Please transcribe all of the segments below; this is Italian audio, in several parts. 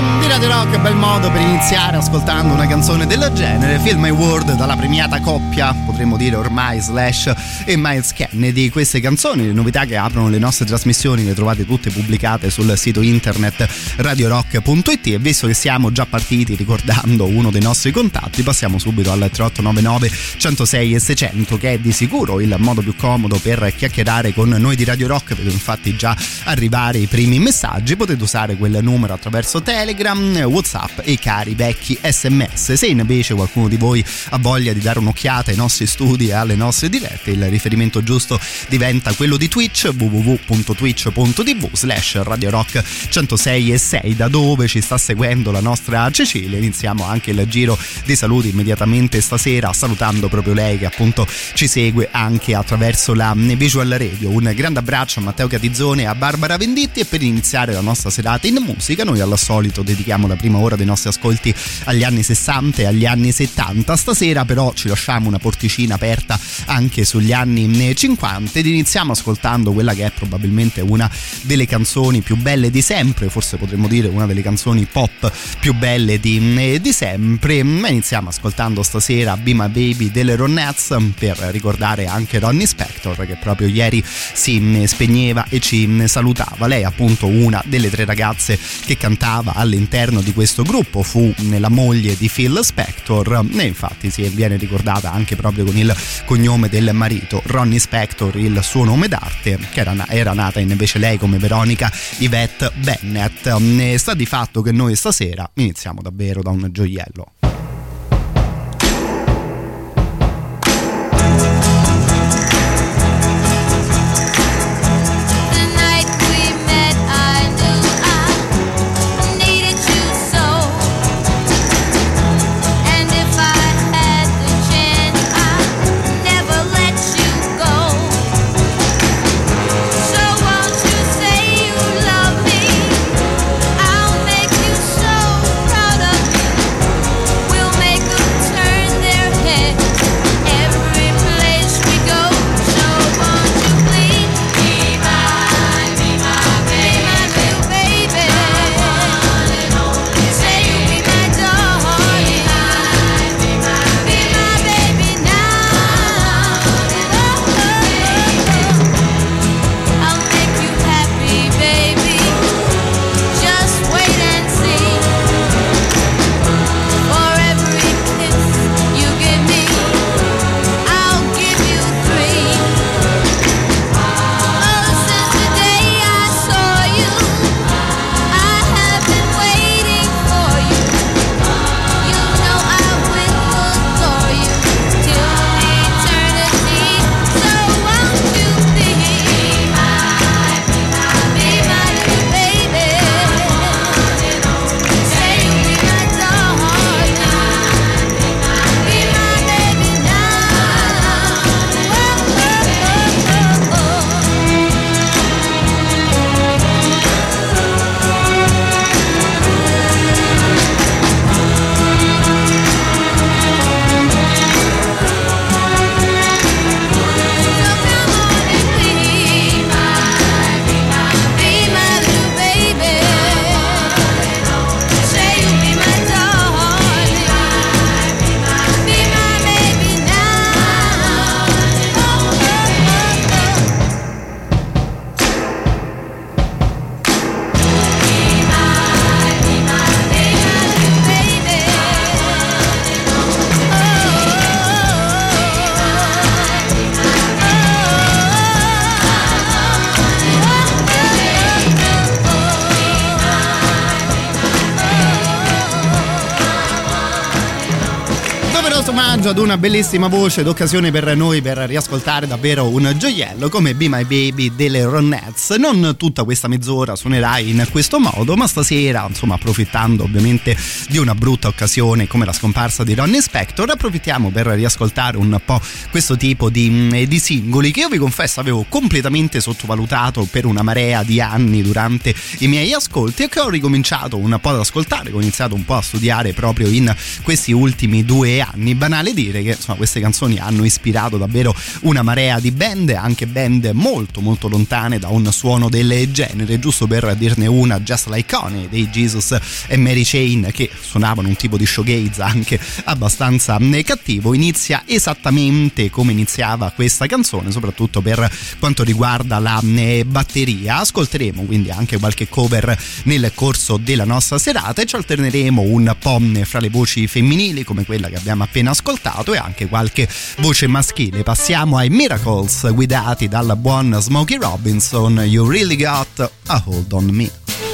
Di Radio Rock, bel modo per iniziare ascoltando una canzone del genere, Film My World dalla premiata coppia, potremmo dire ormai Slash e Miles Kennedy. Queste canzoni, le novità che aprono le nostre trasmissioni, le trovate tutte pubblicate sul sito internet radiorock.it e visto che siamo già partiti ricordando uno dei nostri contatti, passiamo subito al 3899 106 e 600 che è di sicuro il modo più comodo per chiacchierare con noi di Radio Rock, vedo infatti già arrivare i primi messaggi, potete usare quel numero attraverso Telegram, Whatsapp e cari vecchi sms. Se invece qualcuno di voi ha voglia di dare un'occhiata ai nostri studi e alle nostre dirette, il riferimento giusto diventa quello di Twitch www.twitch.tv slash Radio Rock 106 e 6 da dove ci sta seguendo la nostra Cecilia. Iniziamo anche il giro dei saluti immediatamente stasera salutando proprio lei che appunto ci segue anche attraverso la Visual Radio. Un grande abbraccio a Matteo Catizzone e a Barbara Venditti e per iniziare la nostra serata in musica noi al solito dedichiamo la prima ora dei nostri ascolti agli anni 60 e agli anni 70. Stasera però ci lasciamo una porticina aperta anche sugli anni 50 ed iniziamo ascoltando quella che è probabilmente una delle canzoni più belle di sempre, forse potremmo dire una delle canzoni pop più belle di, di sempre. Iniziamo ascoltando stasera Be My Baby delle Ronettes per ricordare anche Ronnie Spector che proprio ieri si spegneva e ci salutava. Lei appunto una delle tre ragazze che cantava all'interno di questo gruppo, fu la moglie di Phil Spector e infatti si viene ricordata anche proprio con il cognome del marito Ronnie Spector, il suo nome d'arte, che era, era nata invece lei come Veronica Yvette Bennett. Sta di fatto che noi stasera iniziamo davvero da un gioiello. Omaggio ad una bellissima voce d'occasione per noi per riascoltare davvero un gioiello come Be My Baby delle Ronettes. Non tutta questa mezz'ora suonerai in questo modo, ma stasera, insomma, approfittando ovviamente di una brutta occasione come la scomparsa di Ronnie Spector, approfittiamo per riascoltare un po' questo tipo di, mm, di singoli che io vi confesso avevo completamente sottovalutato per una marea di anni durante i miei ascolti e che ho ricominciato un po' ad ascoltare, ho iniziato un po' a studiare proprio in questi ultimi due anni. Banale dire che insomma, queste canzoni hanno ispirato davvero una marea di band, anche band molto molto lontane da un suono del genere, giusto per dirne una, Just Like Honey dei Jesus e Mary Chain che suonavano un tipo di showgaze anche abbastanza cattivo, inizia esattamente come iniziava questa canzone, soprattutto per quanto riguarda la batteria. Ascolteremo quindi anche qualche cover nel corso della nostra serata e ci alterneremo un po' fra le voci femminili come quella che abbiamo appena ascoltato e anche qualche voce maschile. Passiamo ai Miracles guidati dal buon Smokey Robinson. You really got a hold on me.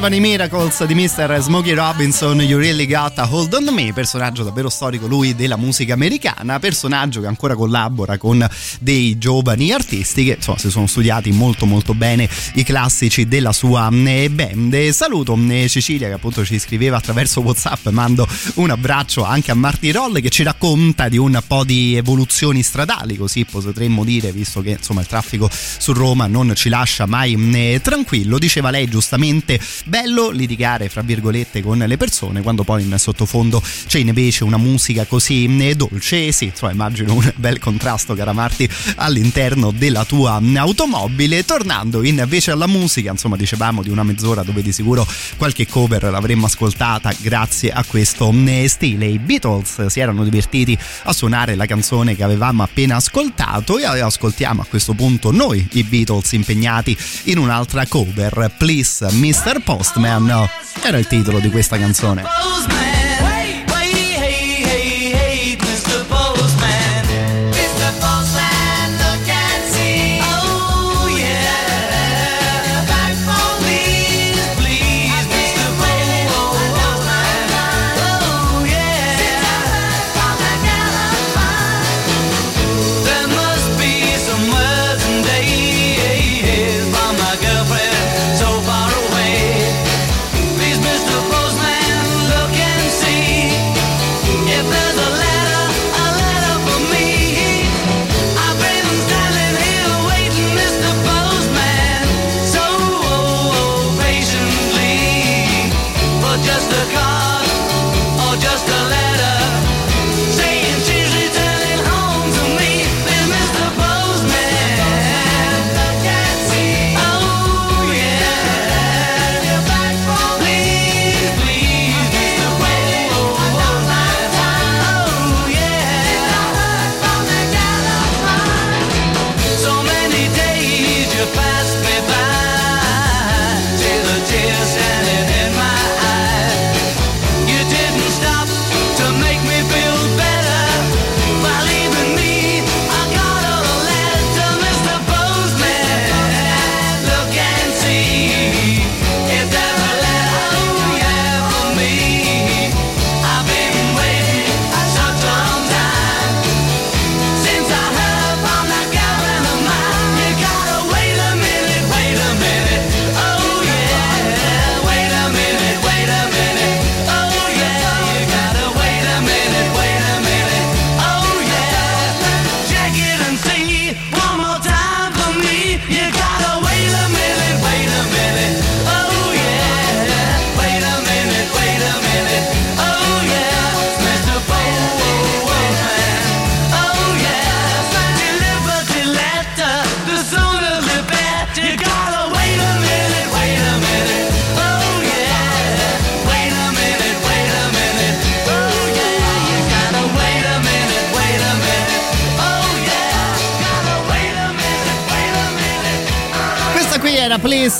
Dicevano i Miracles di Mr. Smokey Robinson, You Really Got a Hold on Me, personaggio davvero storico lui della musica americana, personaggio che ancora collabora con dei giovani artisti che insomma si sono studiati molto molto bene i classici della sua eh, band. Saluto eh, Cecilia che appunto ci scriveva attraverso Whatsapp, mando un abbraccio anche a Marty Roll che ci racconta di un po' di evoluzioni stradali, così potremmo dire, visto che insomma il traffico su Roma non ci lascia mai eh, tranquillo. Diceva lei giustamente bello litigare fra virgolette con le persone quando poi in sottofondo c'è invece una musica così eh, dolce. Sì insomma immagino un bel contrasto cara Marti all'interno della tua automobile. Tornando invece alla musica insomma dicevamo di una mezz'ora dove di sicuro qualche cover l'avremmo ascoltata grazie a questo eh, stile. I Beatles si erano divertiti a suonare la canzone che avevamo appena ascoltato e ascoltiamo a questo punto noi i Beatles impegnati in un'altra cover. Please Mr. Postman era il titolo di questa canzone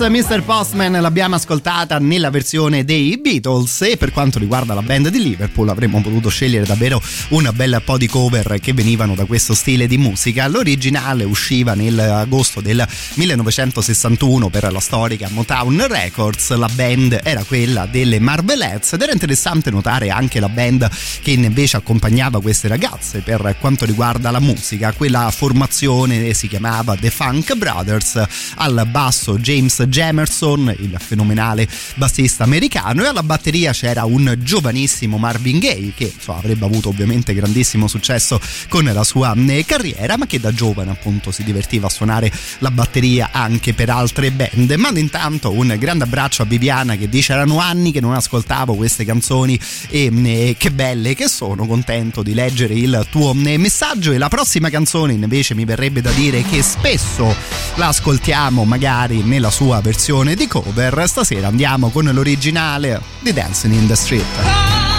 Mr. Postman l'abbiamo ascoltata nella versione dei Beatles e per quanto riguarda la band di Liverpool avremmo potuto scegliere davvero un bel po' di cover che venivano da questo stile di musica. L'originale usciva nell'agosto del 1961 per la storica Motown Records, la band era quella delle Marvelettes ed era interessante notare anche la band che invece accompagnava queste ragazze per quanto riguarda la musica, quella formazione si chiamava The Funk Brothers, al basso James Jamerson, il fenomenale bassista americano, e alla batteria c'era un giovanissimo Marvin Gaye che insomma, avrebbe avuto ovviamente grandissimo successo con la sua eh, carriera, ma che da giovane appunto si divertiva a suonare la batteria anche per altre band. Mando intanto un grande abbraccio a Viviana che dice erano anni che non ascoltavo queste canzoni e, e eh, che belle che sono, contento di leggere il tuo eh, messaggio e la prossima canzone invece mi verrebbe da dire che spesso la ascoltiamo magari nel nella sua versione di cover. Stasera andiamo con l'originale di Dancing in the Street.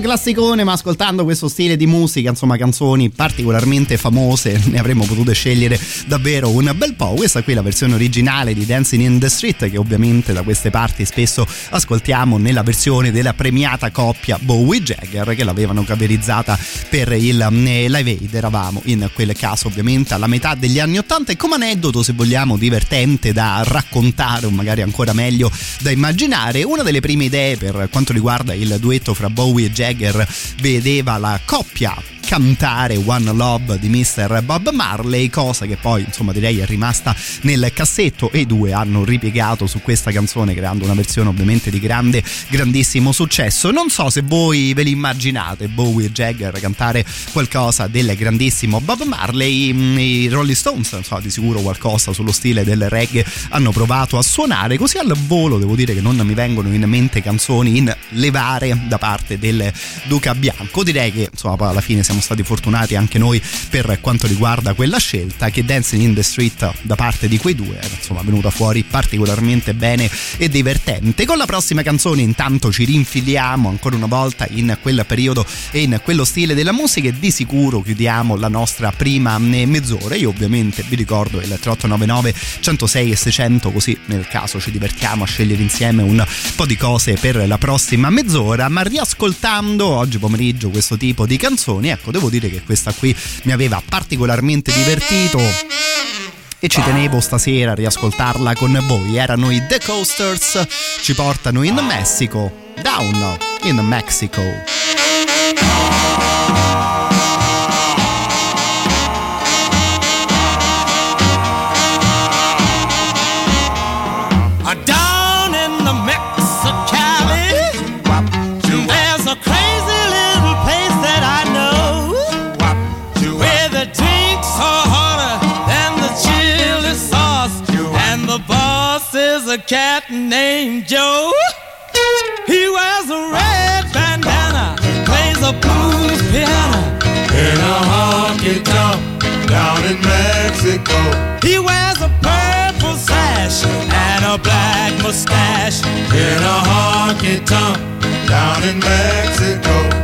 Classicone, ma ascoltando questo stile di musica, insomma, canzoni particolarmente famose, ne avremmo potuto scegliere davvero un bel po'. Questa qui è la versione originale di Dancing in the Street, che ovviamente da queste parti spesso ascoltiamo nella versione della premiata coppia Bowie Jagger, che l'avevano caverizzata per il eh, Live Aid. Eravamo in quel caso, ovviamente, alla metà degli anni Ottanta. E come aneddoto, se vogliamo, divertente da raccontare, o magari ancora meglio da immaginare, una delle prime idee per quanto riguarda il duetto fra Bowie e Jagger vedeva la coppia cantare One Love di Mr. Bob Marley, cosa che poi insomma direi è rimasta nel cassetto e i due hanno ripiegato su questa canzone creando una versione ovviamente di grande, grandissimo successo. Non so se voi ve li immaginate Bowie e Jagger cantare qualcosa del grandissimo Bob Marley, mm, i Rolling Stones, insomma di sicuro qualcosa sullo stile del reggae hanno provato a suonare, così al volo devo dire che non mi vengono in mente canzoni in levare da parte del Duca Bianco, direi che insomma poi alla fine siamo siamo stati fortunati anche noi per quanto riguarda quella scelta che Dancing in the Street da parte di quei due era insomma venuta fuori particolarmente bene e divertente. Con la prossima canzone intanto ci rinfiliamo ancora una volta in quel periodo e in quello stile della musica e di sicuro chiudiamo la nostra prima mezz'ora. Io ovviamente vi ricordo il 3899 106 e 600 così nel caso ci divertiamo a scegliere insieme un po' di cose per la prossima mezz'ora, ma riascoltando oggi pomeriggio questo tipo di canzoni, ecco ecco devo dire che questa qui mi aveva particolarmente divertito e ci tenevo stasera a riascoltarla con voi. Erano i The Coasters, ci portano in Messico, down in Mexico. A cat named Joe. He wears a red bandana, plays a blues piano in a honky tonk down in Mexico. He wears a purple sash and a black mustache in a honky tonk down in Mexico.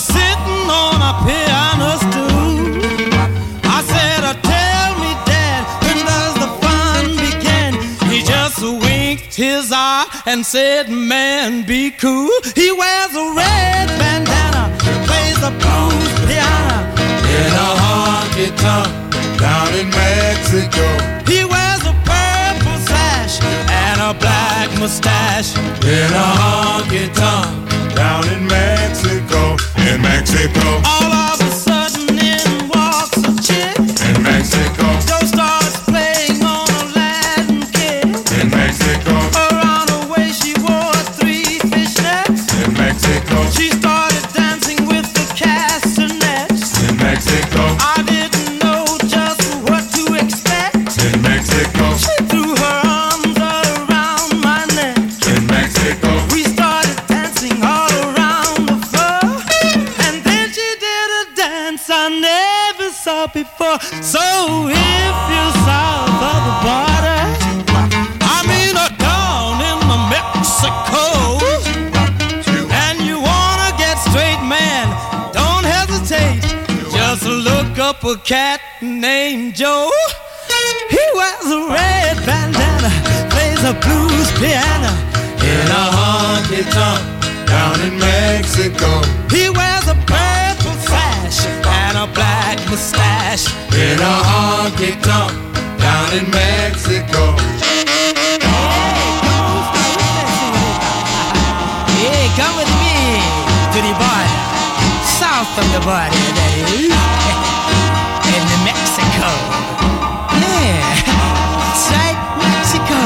Sitting on a piano stool. I said, oh, Tell me, Dad, when does the fun begin? He just winked his eye and said, Man, be cool. He wears a red bandana, plays the blues piano in a honky tonk down in Mexico. He wears a purple sash and a black mustache in a honky tonk down in Mexico. In Mexico. All of a sudden, in walks a chick. In Mexico. Joe starts a down in Mexico. And you wanna get straight, man. Don't hesitate. Just look up a cat named Joe. He wears a red bandana, plays a blues piano. In a honky tonk down in Mexico. He wears mustache. In a honky tonk down in Mexico. Hey, come with me to the border, south of the border, that is, in Mexico. Yeah, that's right, Mexico.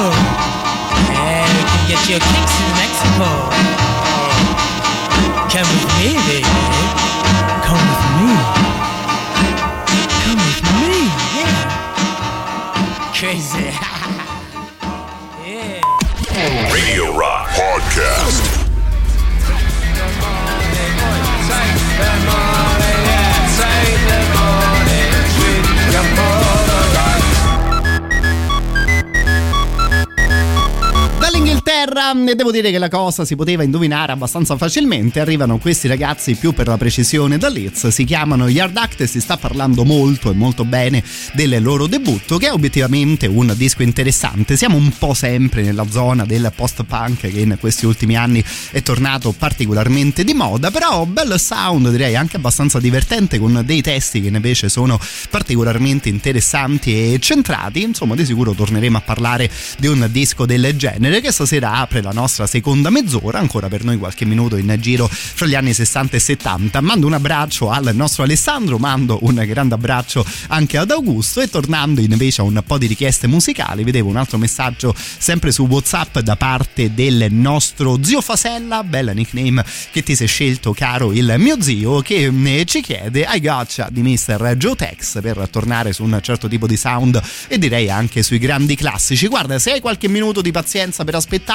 Yeah, you can get your kicks in Mexico. Come with me, baby. Crazy. yeah. Radio Rock Podcast. Sera e devo dire che la cosa si poteva indovinare abbastanza facilmente. Arrivano questi ragazzi più per la precisione da Leeds, si chiamano Yard Act e si sta parlando molto e molto bene del loro debutto che è obiettivamente un disco interessante. Siamo un po' sempre nella zona del post-punk che in questi ultimi anni è tornato particolarmente di moda, però bel sound direi anche abbastanza divertente con dei testi che invece sono particolarmente interessanti e centrati. Insomma, di sicuro torneremo a parlare di un disco del genere che stasera apre la nostra seconda mezz'ora, ancora per noi qualche minuto in giro fra gli anni 60 e 70. Mando un abbraccio al nostro Alessandro, mando un grande abbraccio anche ad Augusto e tornando invece a un po' di richieste musicali, vedevo un altro messaggio sempre su WhatsApp da parte del nostro zio Fasella, bella nickname che ti sei scelto caro il mio zio che eh, ci chiede I gotcha di Mr. Joe Tex per tornare su un certo tipo di sound e direi anche sui grandi classici. Guarda, se hai qualche minuto di pazienza per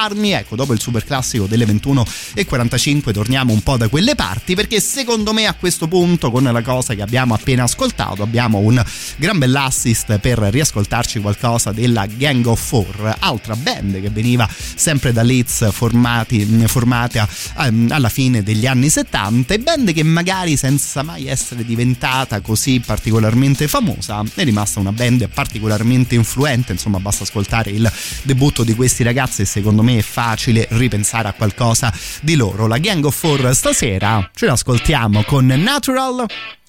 aspettarmi, ecco, dopo il super classico delle 21.45 torniamo un po' da quelle parti perché secondo me a questo punto con la cosa che abbiamo appena ascoltato abbiamo un gran bell'assist per riascoltarci qualcosa della Gang of Four, altra band che veniva sempre da Leeds formati, formata ehm, alla fine degli anni 70 e band che magari senza mai essere diventata così particolarmente famosa è rimasta una band particolarmente influente, insomma basta ascoltare il debutto di questi ragazzi e secondo me è facile ripensare a qualcosa di loro. La Gang of Four stasera ce l'ascoltiamo con Natural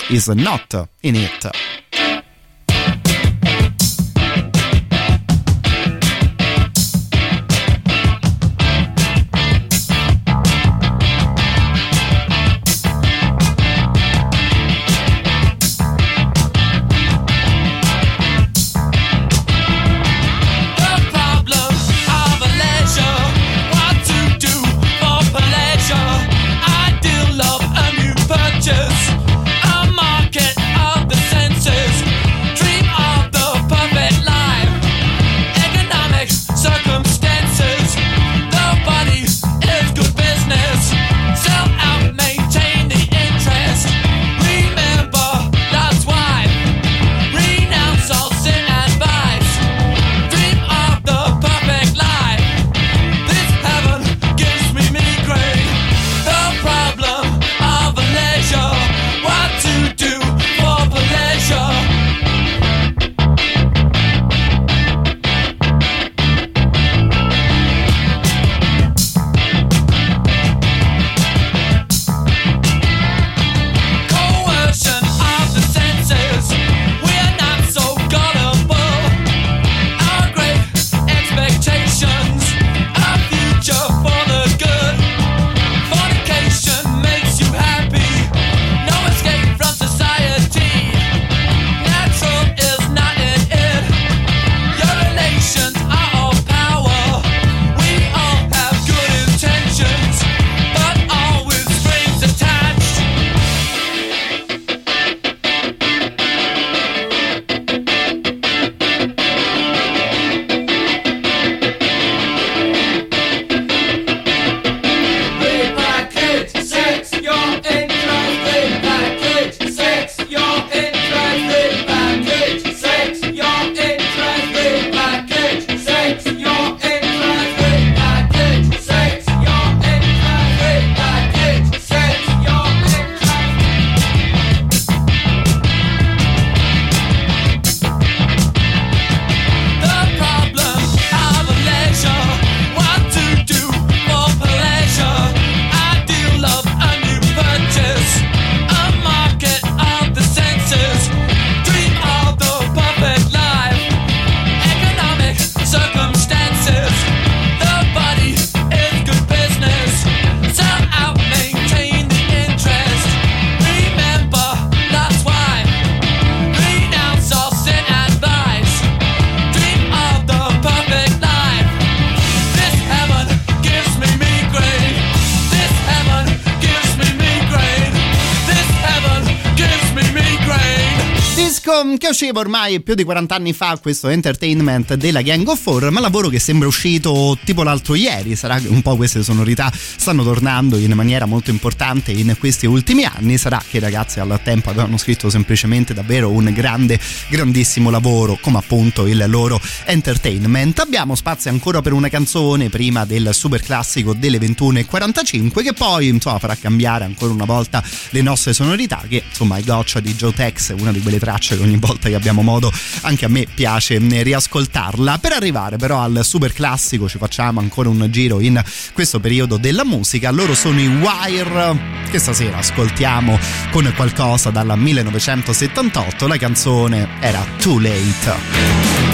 is not in it. Usciva ormai più di 40 anni fa, questo entertainment della Gang of Four, ma lavoro che sembra uscito tipo l'altro ieri. Sarà che un po' queste sonorità stanno tornando in maniera molto importante in questi ultimi anni. Sarà che i ragazzi al tempo avevano scritto semplicemente davvero un grande, grandissimo lavoro, come appunto il loro entertainment. Abbiamo spazio ancora per una canzone prima del super classico delle 21.45 che poi insomma farà cambiare ancora una volta le nostre sonorità che insomma il goccia di Joe Tex è una di quelle tracce che ogni volta che abbiamo modo anche a me piace riascoltarla. Per arrivare però al super classico ci facciamo ancora un giro in questo periodo della musica. Loro sono i Wire che stasera ascoltiamo con qualcosa dal 1978 la canzone era Too Late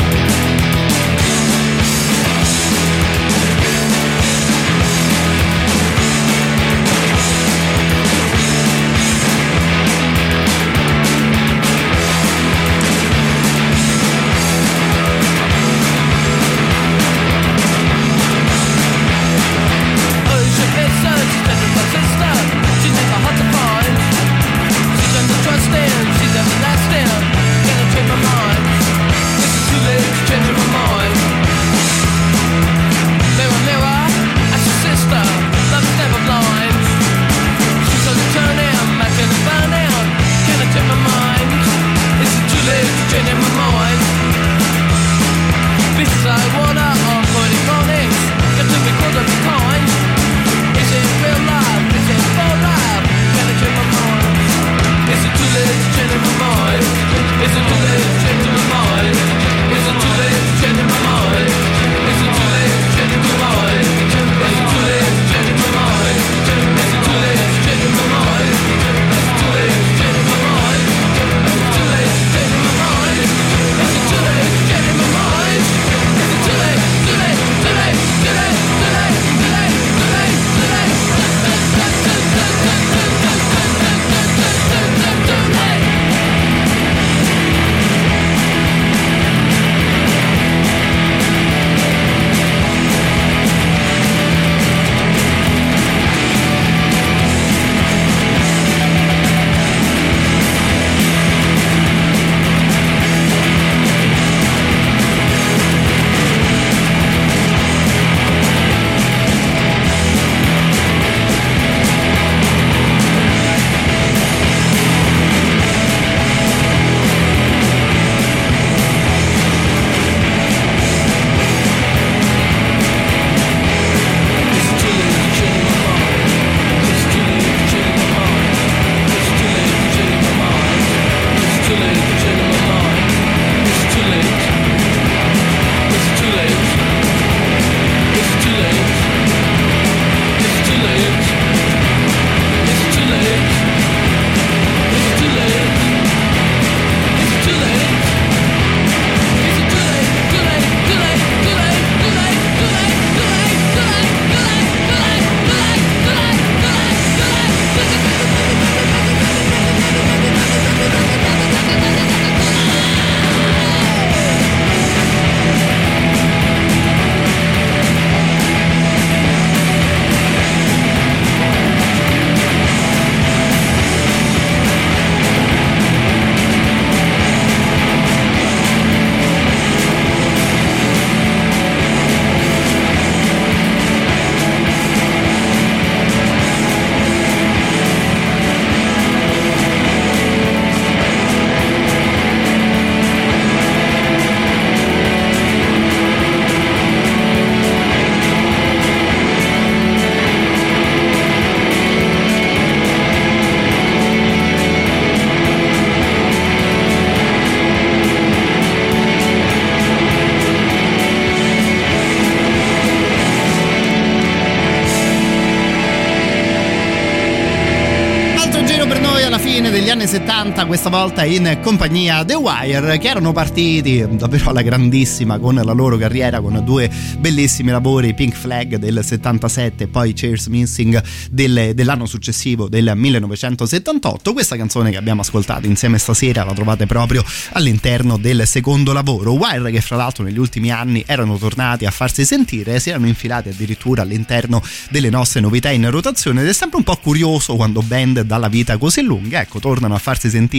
questa volta in compagnia The Wire, che erano partiti davvero alla grandissima con la loro carriera, con due bellissimi lavori, Pink Flag del 77 e poi Cheers Missing del, dell'anno successivo, del 1978. Questa canzone che abbiamo ascoltato insieme stasera la trovate proprio all'interno del secondo lavoro. Wire che fra l'altro negli ultimi anni erano tornati a farsi sentire si erano infilati addirittura all'interno delle nostre novità in rotazione ed è sempre un po' curioso quando band dà la vita così lunga ecco, tornano a farsi sentire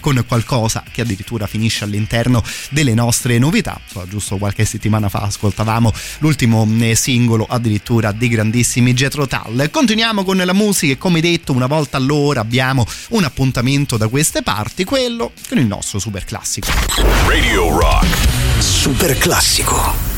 con qualcosa che addirittura finisce all'interno delle nostre novità. Giusto qualche settimana fa ascoltavamo l'ultimo eh, singolo addirittura dei grandissimi Jetro Tull. Continuiamo con la musica e come detto una volta all'ora abbiamo un appuntamento da queste parti, quello con il nostro super classico. Radio Rock. Super classico.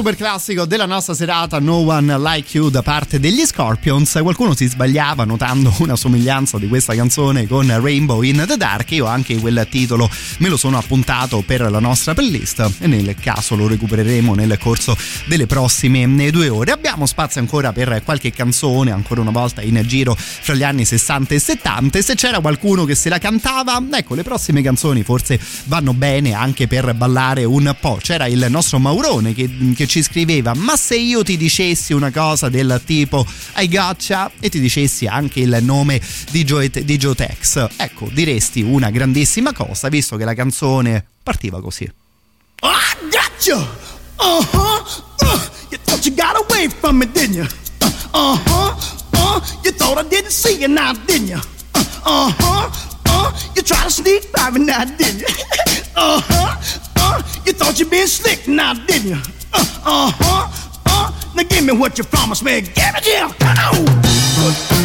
Super classico della nostra serata No One Like You da parte degli Scorpions. Qualcuno si sbagliava notando una somiglianza di questa canzone con Rainbow in the Dark. Io anche quel titolo me lo sono appuntato per la nostra playlist e nel caso lo recupereremo nel corso delle prossime due ore. Abbiamo spazio ancora per qualche canzone, ancora una volta in giro fra gli anni 60 e 70. E se c'era qualcuno che se la cantava, ecco, le prossime canzoni forse vanno bene anche per ballare un po'. C'era il nostro Maurone che, che, ci scriveva ma se io ti dicessi una cosa del tipo I gotcha e ti dicessi anche il nome di Joe, di Joe Tex ecco diresti una grandissima cosa visto che la canzone partiva così. I gotcha uh-huh uh, you thought you got away from me didn't you? Uh-huh uh, you thought I didn't see you now didn't you? Uh-huh uh, you tried to sneak by me now didn't you? Uh-huh uh, you thought you been slick now didn't you uh, uh-huh uh, now give me what you promised me. Give it come on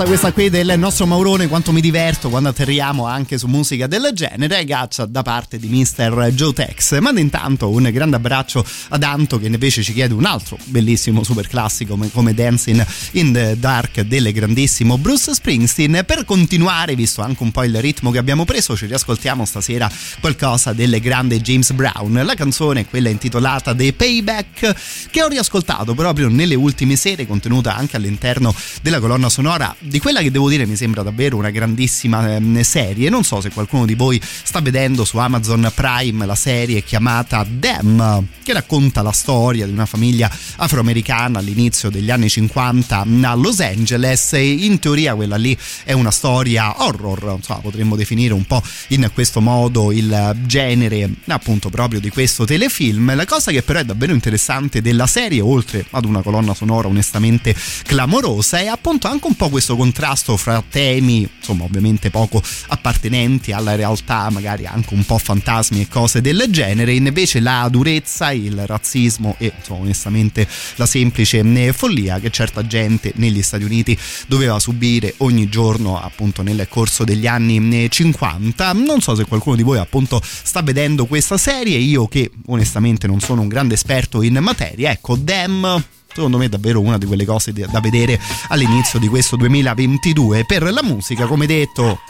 richiesta questa qui del nostro Maurone, quanto mi diverto quando atterriamo anche su musica del genere, gaccia da parte di Mr. Joe Tex. Manda intanto un grande abbraccio ad Anto che invece ci chiede un altro bellissimo super classico come Dancing in the Dark del grandissimo Bruce Springsteen. Per continuare, visto anche un po' il ritmo che abbiamo preso, ci riascoltiamo stasera qualcosa del grande James Brown. La canzone è quella intitolata The Payback che ho riascoltato proprio nelle ultime sere, contenuta anche all'interno della colonna sonora di quella che devo dire mi sembra davvero una grandissima ehm, serie. Non so se qualcuno di voi sta vedendo su Amazon Prime la serie chiamata Them, che racconta la storia di una famiglia afroamericana all'inizio degli anni 50 a Los Angeles. E in teoria quella lì è una storia horror, insomma, potremmo definire un po' in questo modo il genere appunto proprio di questo telefilm. La cosa che però è davvero interessante della serie, oltre ad una colonna sonora onestamente clamorosa, è appunto anche un po' questo contrasto fra temi, insomma, ovviamente poco appartenenti alla realtà, magari anche un po' fantasmi e cose del genere, invece la durezza, il razzismo e insomma, onestamente la semplice eh, follia che certa gente negli Stati Uniti doveva subire ogni giorno appunto nel corso degli anni 50. Non so se qualcuno di voi appunto sta vedendo questa serie, io che onestamente non sono un grande esperto in materia, ecco, Dem secondo me è davvero una di quelle cose da vedere all'inizio di questo 2022 per la musica come detto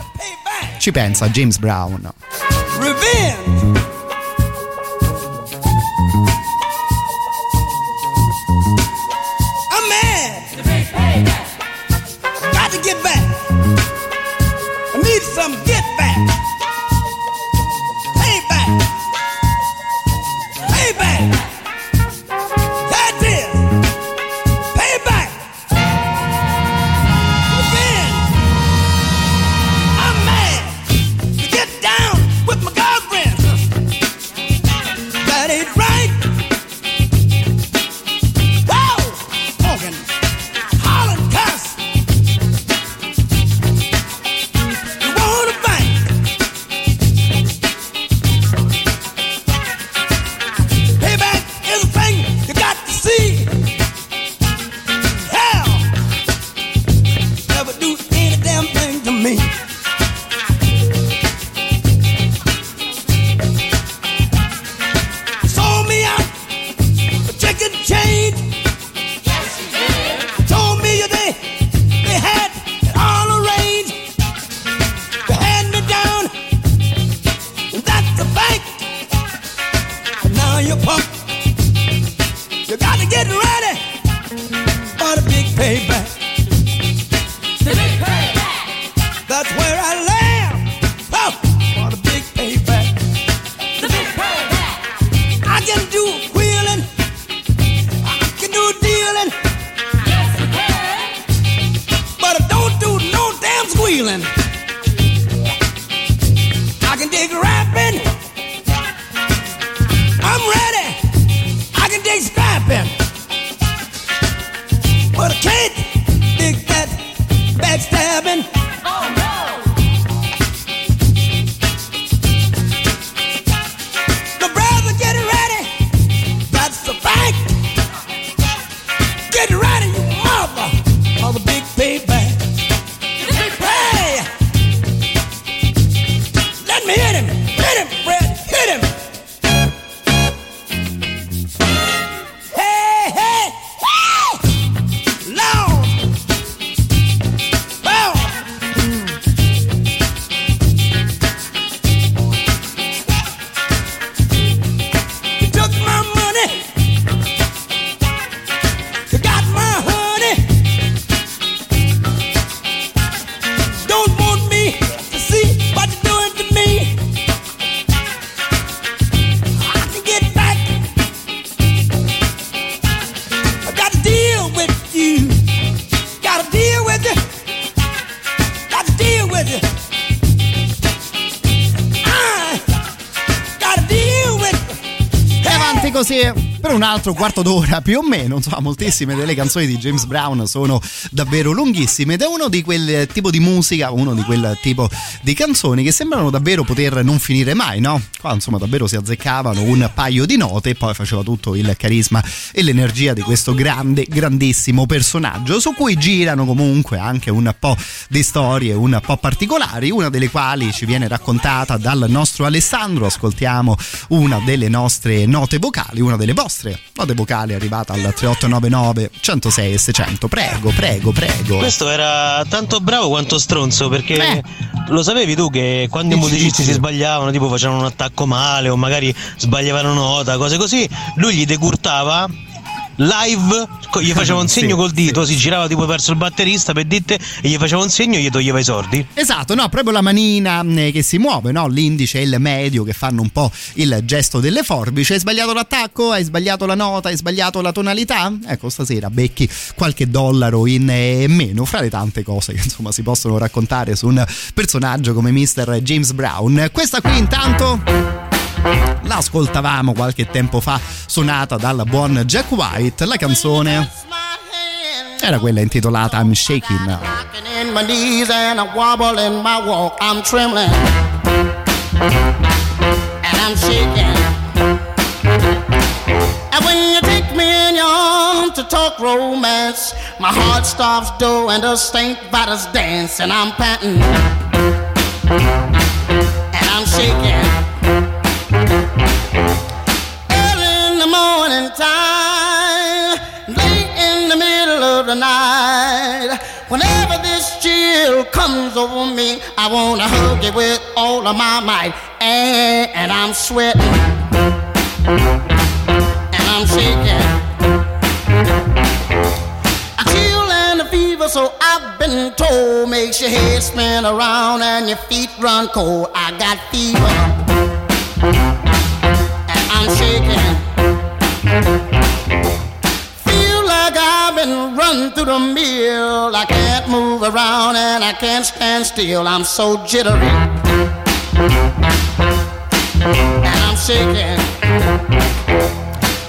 ci pensa James Brown Revenge. Altro quarto d'ora più o meno, insomma moltissime delle canzoni di James Brown sono davvero lunghissime ed è uno di quel tipo di musica, uno di quel tipo di canzoni che sembrano davvero poter non finire mai, no? Qua insomma davvero si azzeccavano un paio di note e poi faceva tutto il carisma e l'energia di questo grande, grandissimo personaggio su cui girano comunque anche un po' di storie un po' particolari, una delle quali ci viene raccontata dal nostro Alessandro, ascoltiamo una delle nostre note vocali, una delle vostre note vocali arrivata al 3899 106 e 600. Prego, prego, prego. Questo era tanto bravo quanto stronzo perché Eh. Lo sapevi tu che quando i Dici, musicisti dici. si sbagliavano, tipo facevano un attacco male o magari sbagliavano nota, cose così, lui gli decurtava live, gli faceva un Sì, segno col dito, sì. si girava tipo verso il batterista per dite e gli faceva un segno e gli toglieva i sordi. Esatto, no, proprio la manina eh, che si muove, no? L'indice e il medio che fanno un po' il gesto delle forbici. Hai sbagliato l'attacco? Hai sbagliato la nota? Hai sbagliato la tonalità? Ecco, stasera becchi qualche dollaro in eh, meno, fra le tante cose che insomma si possono raccontare su un personaggio come Mr. James Brown. Questa qui intanto l'ascoltavamo qualche tempo fa, suonata dal buon Jack White. La canzone era quella intitolata I'm Shaking. And and. And to talk romance, my heart stops doing the St. Vitus dance, and I'm panting and I'm shaking. I wanna hug you with all of my might. And, and I'm sweating, and I'm shaking. A chill and a fever, so I've been told, makes your head spin around and your feet run cold. I got fever, and I'm shaking. Been run through the mill. I can't move around and I can't stand still. I'm so jittery. And I'm shaking.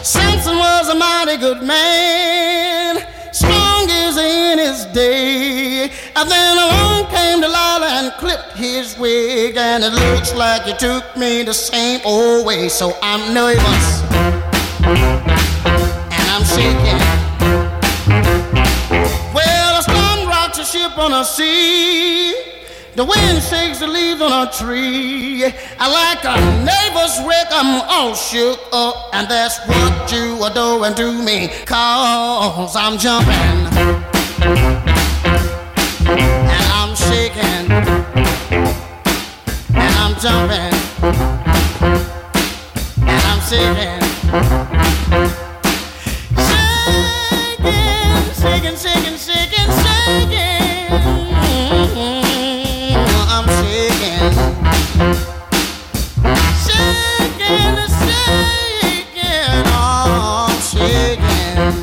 Samson was a mighty good man. Strong as in his day. And then along came Delilah and clipped his wig. And it looks like you took me the same old way. So I'm nervous and I'm shaking. Well, a storm rocks a ship on a sea. The wind shakes the leaves on a tree. I like a neighbor's wreck, I'm all shook up. And that's what you are doing to me. Cause I'm jumping. And I'm shaking. And I'm jumping. And I'm shaking. Shaking, shaking, shaking, shaking. I'm shaking. Shaking, shaking, I'm shaking.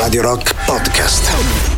Radio Rock Podcast.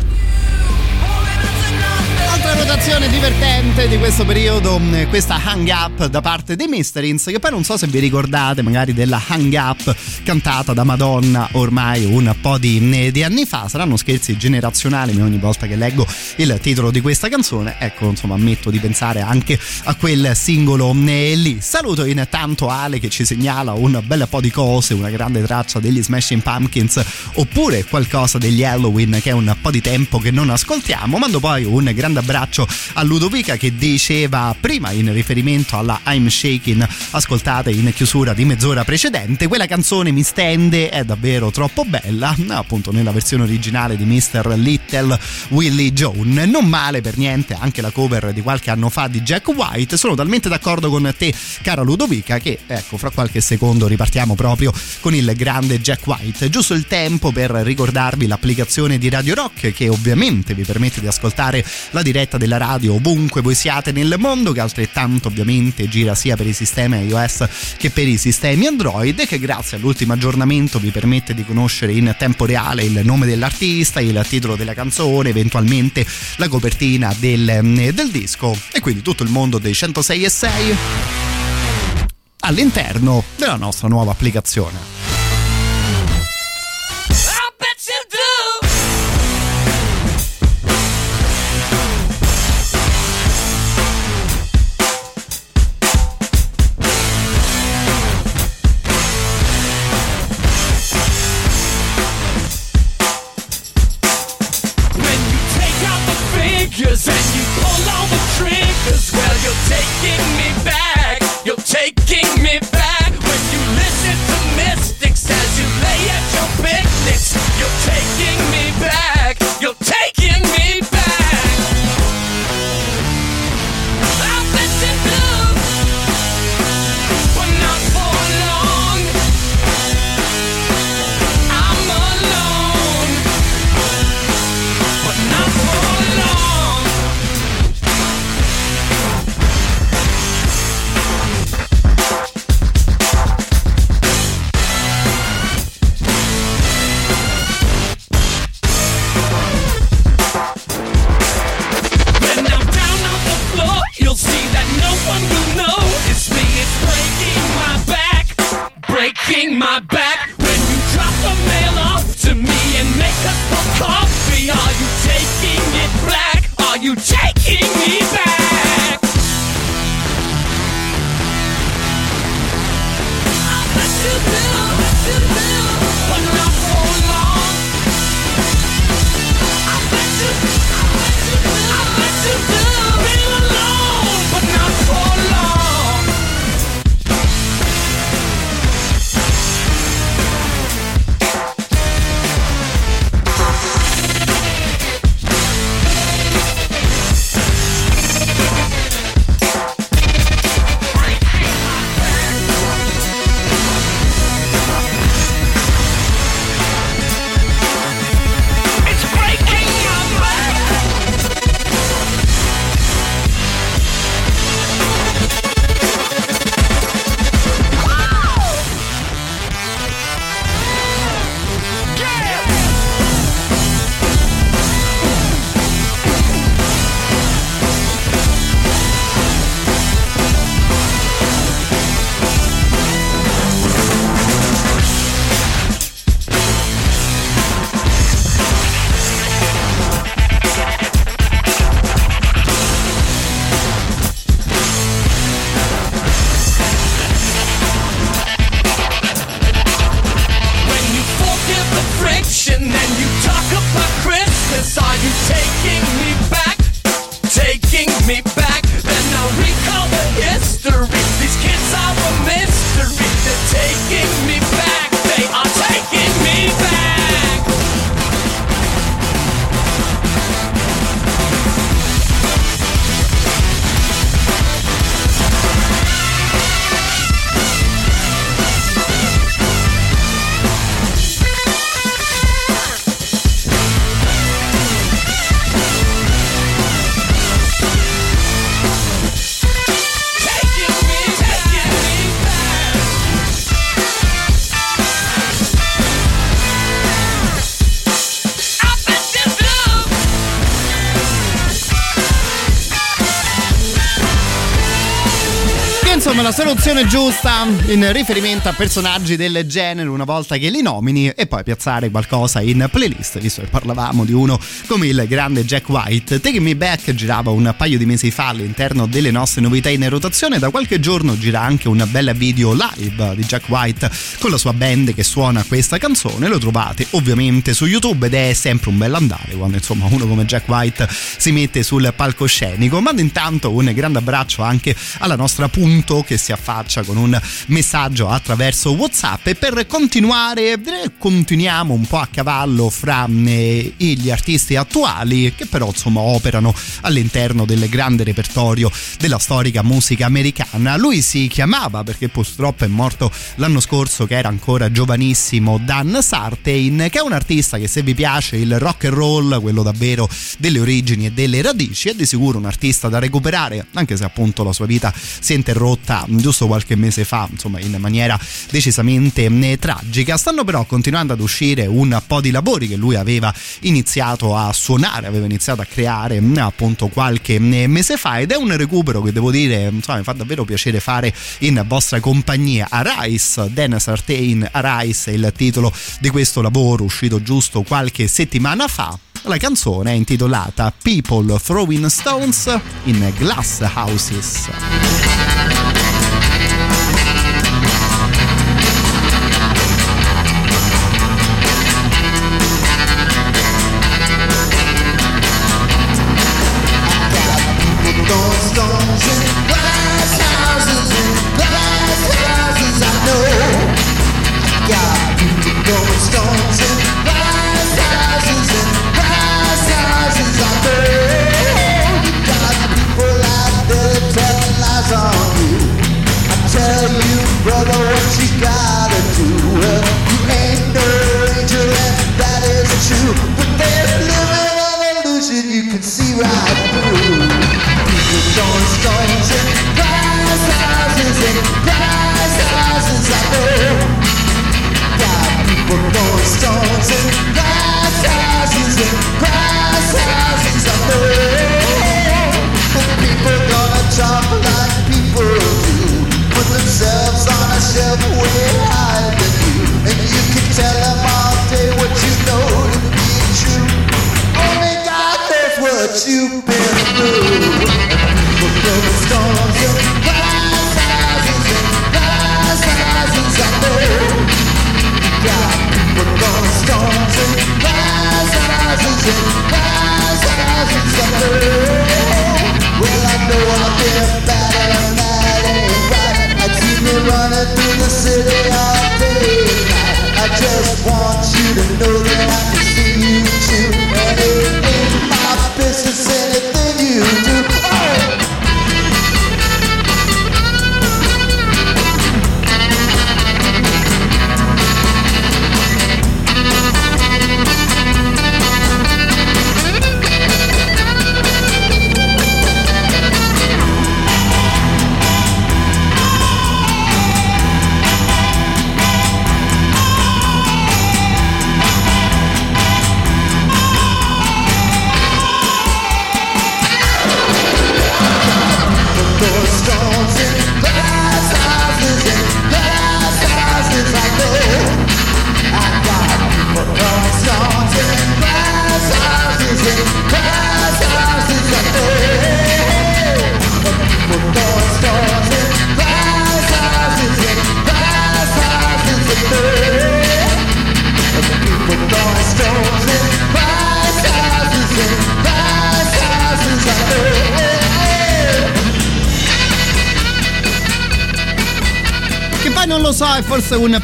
Altra rotazione divertente di questo periodo, mm, questa hang up da parte dei Mysterins, che poi non so se vi ricordate magari della hang up cantata da Madonna ormai un po' di, mm, di anni fa. Saranno scherzi generazionali, ogni volta che leggo il titolo di questa canzone, ecco, insomma, ammetto di pensare anche a quel singolo mm, lì. Saluto intanto Ale che ci segnala un bel po' di cose, una grande traccia degli Smashing Pumpkins, oppure qualcosa degli Halloween che è un po' di tempo che non ascoltiamo. Mando poi un grande abbraccio a Ludovica che diceva prima in riferimento alla I'm Shaking ascoltate in chiusura di mezz'ora precedente quella canzone mi stende è davvero troppo bella appunto nella versione originale di Mr. Little Willie Jones non male per niente anche la cover di qualche anno fa di Jack White sono talmente d'accordo con te cara Ludovica che ecco fra qualche secondo ripartiamo proprio con il grande Jack White giusto il tempo per ricordarvi l'applicazione di Radio Rock che ovviamente vi permette di ascoltare la diretta della radio ovunque voi siate nel mondo che altrettanto ovviamente gira sia per i sistemi iOS che per i sistemi Android e che grazie all'ultimo aggiornamento vi permette di conoscere in tempo reale il nome dell'artista, il titolo della canzone, eventualmente la copertina del, mm, del disco e quindi tutto il mondo dei 106 e 6 all'interno della nostra nuova applicazione. Soluzione giusta in riferimento a personaggi del genere una volta che li nomini e poi piazzare qualcosa in playlist, visto che parlavamo di uno come il grande Jack White. Take Me Back girava un paio di mesi fa all'interno delle nostre novità in rotazione, da qualche giorno gira anche un bel video live di Jack White con la sua band che suona questa canzone, lo trovate ovviamente su YouTube ed è sempre un bel andare quando insomma uno come Jack White si mette sul palcoscenico. Mando intanto un grande abbraccio anche alla nostra punto che si affaccia con un messaggio attraverso WhatsApp e per continuare continuiamo un po' a cavallo fra eh, gli artisti attuali che però insomma operano all'interno del grande repertorio della storica musica americana. Lui si chiamava perché purtroppo è morto l'anno scorso che era ancora giovanissimo Dan Sartein che è un artista che se vi piace il rock and roll, quello davvero delle origini e delle radici, è di sicuro un artista da recuperare anche se appunto la sua vita si è interrotta giusto qualche mese fa, insomma in maniera decisamente eh, tragica. Stanno però continuando ad uscire un po' di lavori che lui aveva iniziato a suonare, aveva iniziato a creare mm, appunto qualche eh, mese fa ed è un recupero che devo dire, insomma, mi fa davvero piacere fare in vostra compagnia. Arise, Dennis Artain Arise è il titolo di questo lavoro uscito giusto qualche settimana fa. La canzone è intitolata People Throwing Stones in Glass Houses.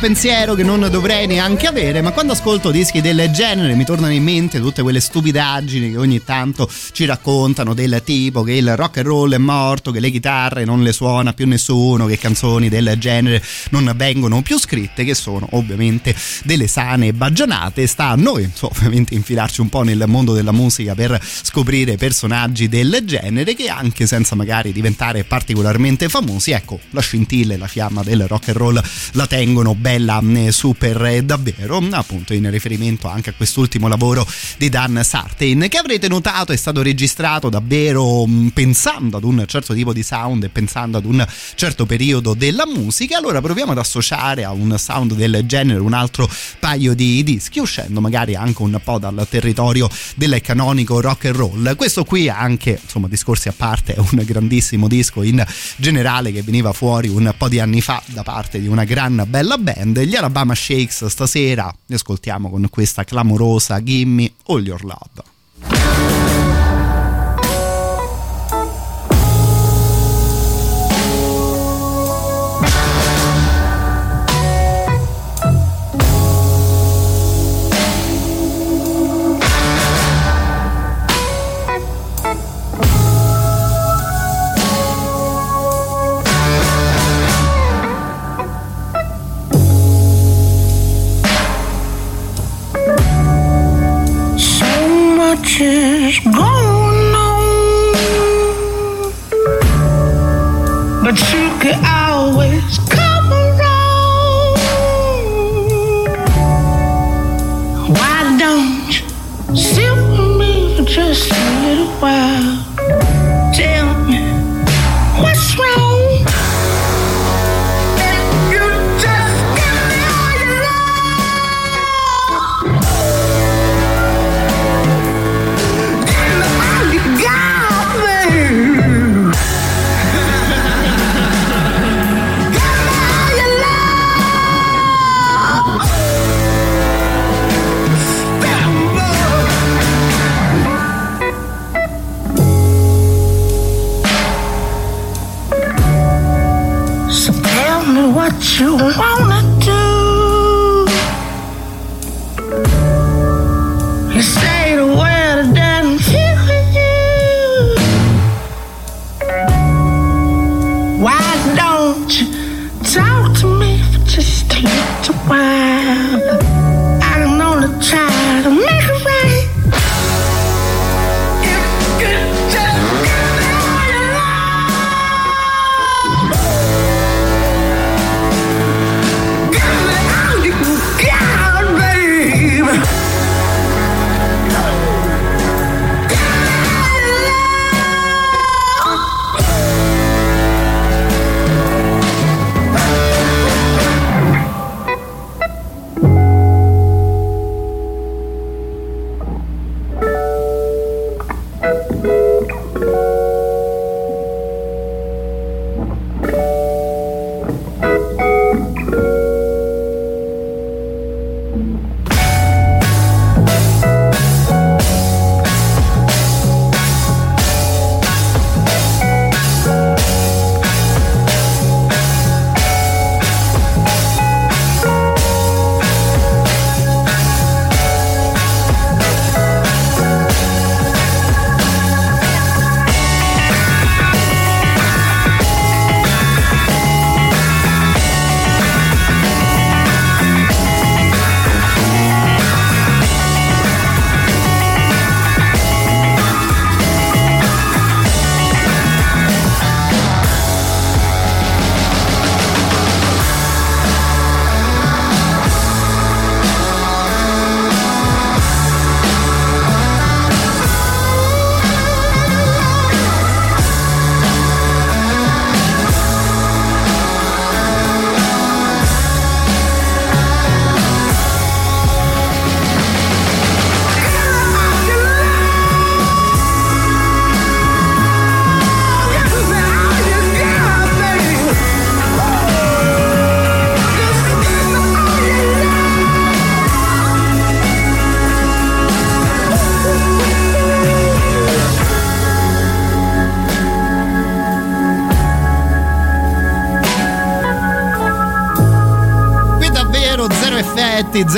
Pensiero che non dovrei neanche avere, ma quando ascolto dischi del genere mi tornano in mente tutte quelle stupidaggini che ogni tanto ci raccontano del tipo che il rock and roll è morto, che le chitarre non le suona più nessuno, che canzoni del genere non vengono più scritte, che sono ovviamente delle sane baggianate. Sta a noi, so, ovviamente, infilarci un po' nel mondo della musica per scoprire personaggi del genere che anche senza magari diventare particolarmente famosi, ecco, la scintilla e la fiamma del rock and roll la tengono bella eh, super eh, davvero, appunto in riferimento anche a quest'ultimo lavoro di Dan Sartain che avrete notato è stato registrato davvero mh, pensando ad un certo tipo di sound e pensando ad un certo periodo della musica, allora proviamo ad associare a un sound del genere un altro paio di dischi, uscendo magari anche un po' dal territorio del canonico rock and roll. Questo qui anche, insomma, discorsi a parte, è un grandissimo disco in generale che veniva fuori un po' di anni fa da parte di una gran bella band. Gli Alabama Shakes stasera li ascoltiamo con questa clamorosa Gimme All Your Love. Is going on, but you can always come around. Why don't you sit with me for just a little while?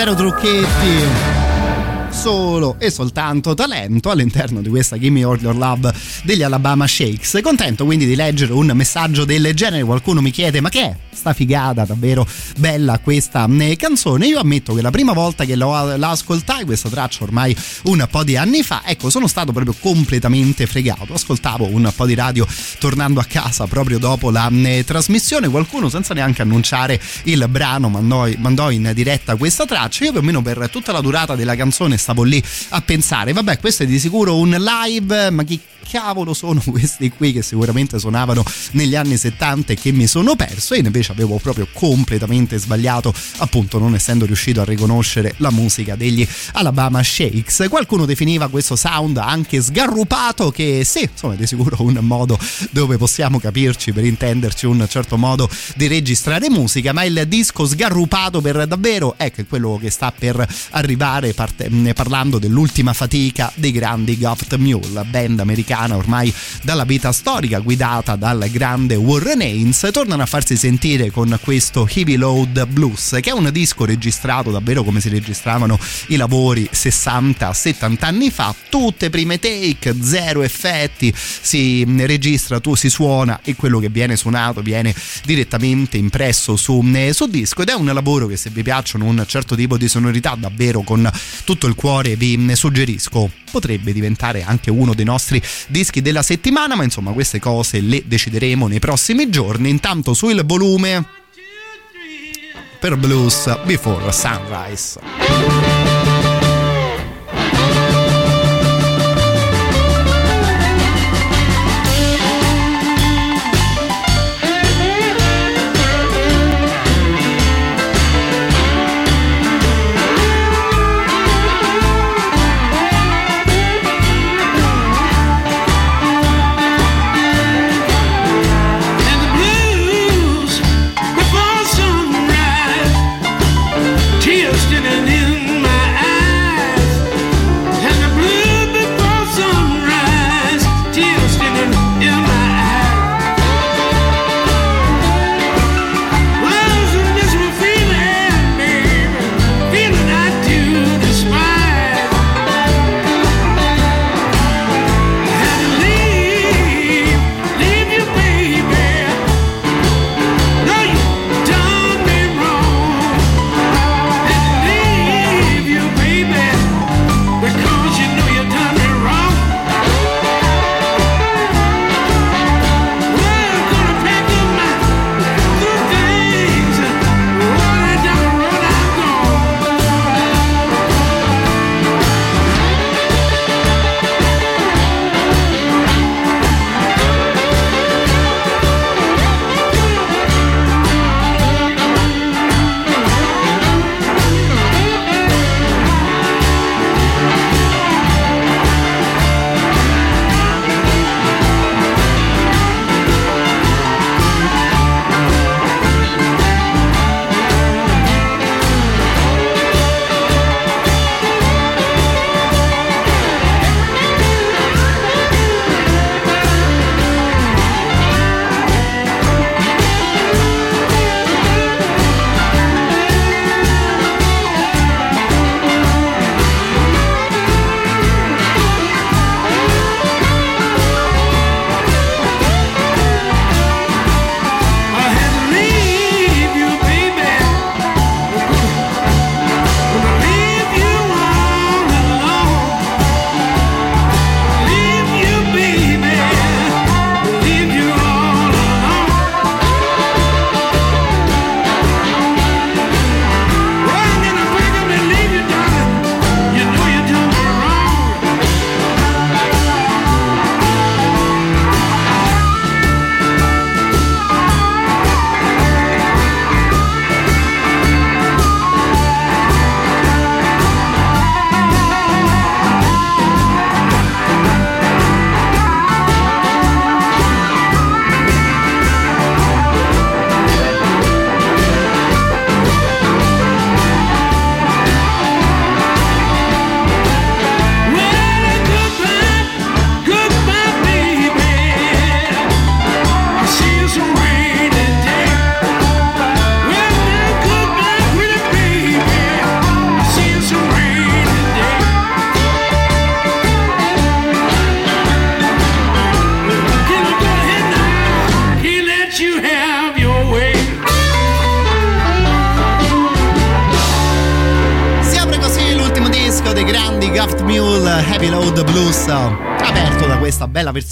Zero trucchetti. solo e soltanto talento all'interno di questa Gimme All Your Love degli Alabama Shakes. Contento quindi di leggere un messaggio del genere. Qualcuno mi chiede: ma che è sta figata davvero bella questa eh, canzone? Io ammetto che la prima volta che la ascoltai, questa traccia ormai un po' di anni fa, ecco, sono stato proprio completamente fregato. Ascoltavo un po' di radio tornando a casa proprio dopo la eh, trasmissione. Qualcuno, senza neanche annunciare il brano, mandò, mandò in diretta questa traccia. Io più o meno per tutta la durata della canzone stavo lì a pensare, vabbè, questo è di sicuro un live, ma chi cavolo sono questi qui che sicuramente suonavano negli anni 70 e che mi sono perso e invece avevo proprio completamente sbagliato appunto non essendo riuscito a riconoscere la musica degli Alabama Shakes. Qualcuno definiva questo sound anche sgarrupato che sì insomma di sicuro un modo dove possiamo capirci per intenderci un certo modo di registrare musica ma il disco sgarrupato per davvero ecco è quello che sta per arrivare parte, parlando dell'ultima fatica dei grandi Goft Mule band americana americana ormai dalla vita storica guidata dal grande Warren Haynes tornano a farsi sentire con questo Heavy Load Blues che è un disco registrato davvero come si registravano i lavori 60-70 anni fa. Tutte prime take zero effetti si registra tu si suona e quello che viene suonato viene direttamente impresso su, su disco. Ed è un lavoro che se vi piacciono un certo tipo di sonorità davvero con tutto il cuore vi suggerisco potrebbe diventare anche uno dei nostri dischi della settimana, ma insomma queste cose le decideremo nei prossimi giorni. Intanto sul volume per Blues Before Sunrise.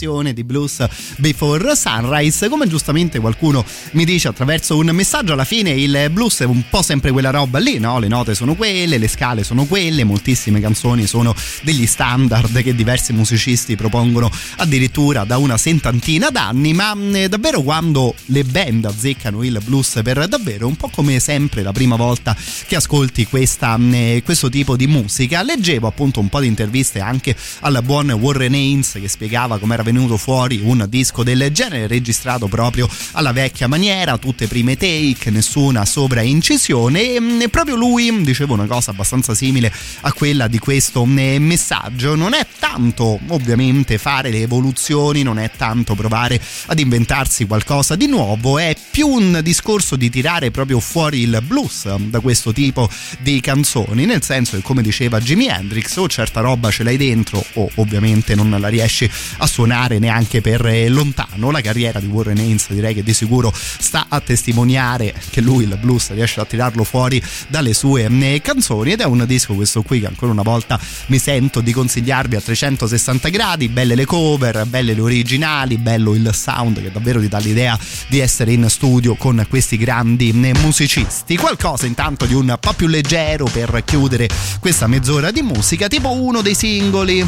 Versione di Blues Before Sunrise come giustamente qualcuno mi dice attraverso un messaggio alla fine il blues è un po' sempre quella roba lì no? le note sono quelle le scale sono quelle moltissime canzoni sono degli standard che diversi musicisti propongono addirittura da una settantina d'anni ma eh, davvero quando le band azzeccano il blues per davvero un po' come sempre la prima volta che ascolti questa, eh, questo tipo di musica leggevo appunto un po' di interviste anche al buon Warren Haynes che spiegava come era venuto fuori un disco del genere registrato proprio alla vecchia maniera, tutte prime take, nessuna sovraincisione e proprio lui diceva una cosa abbastanza simile a quella di questo messaggio. Non è tanto ovviamente fare le evoluzioni, non è tanto provare ad inventarsi qualcosa di nuovo, è più un discorso di tirare proprio fuori il blues da questo tipo di canzoni, nel senso che come diceva Jimi Hendrix o certa roba ce l'hai dentro o ovviamente non la riesci a suonare neanche per lontano. La carriera di Warren Haynes direi che di sicuro sta a testimoniare che lui il blues riesce a tirarlo fuori dalle sue eh, canzoni ed è un disco questo qui che ancora una volta mi sento di consigliarvi a 360 gradi, belle le cover, belle le originali, bello il sound che davvero ti dà l'idea di essere in studio con questi grandi eh, musicisti. Qualcosa intanto di un po' più leggero per chiudere questa mezz'ora di musica, tipo uno dei singoli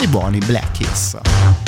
i buoni Black Kiss.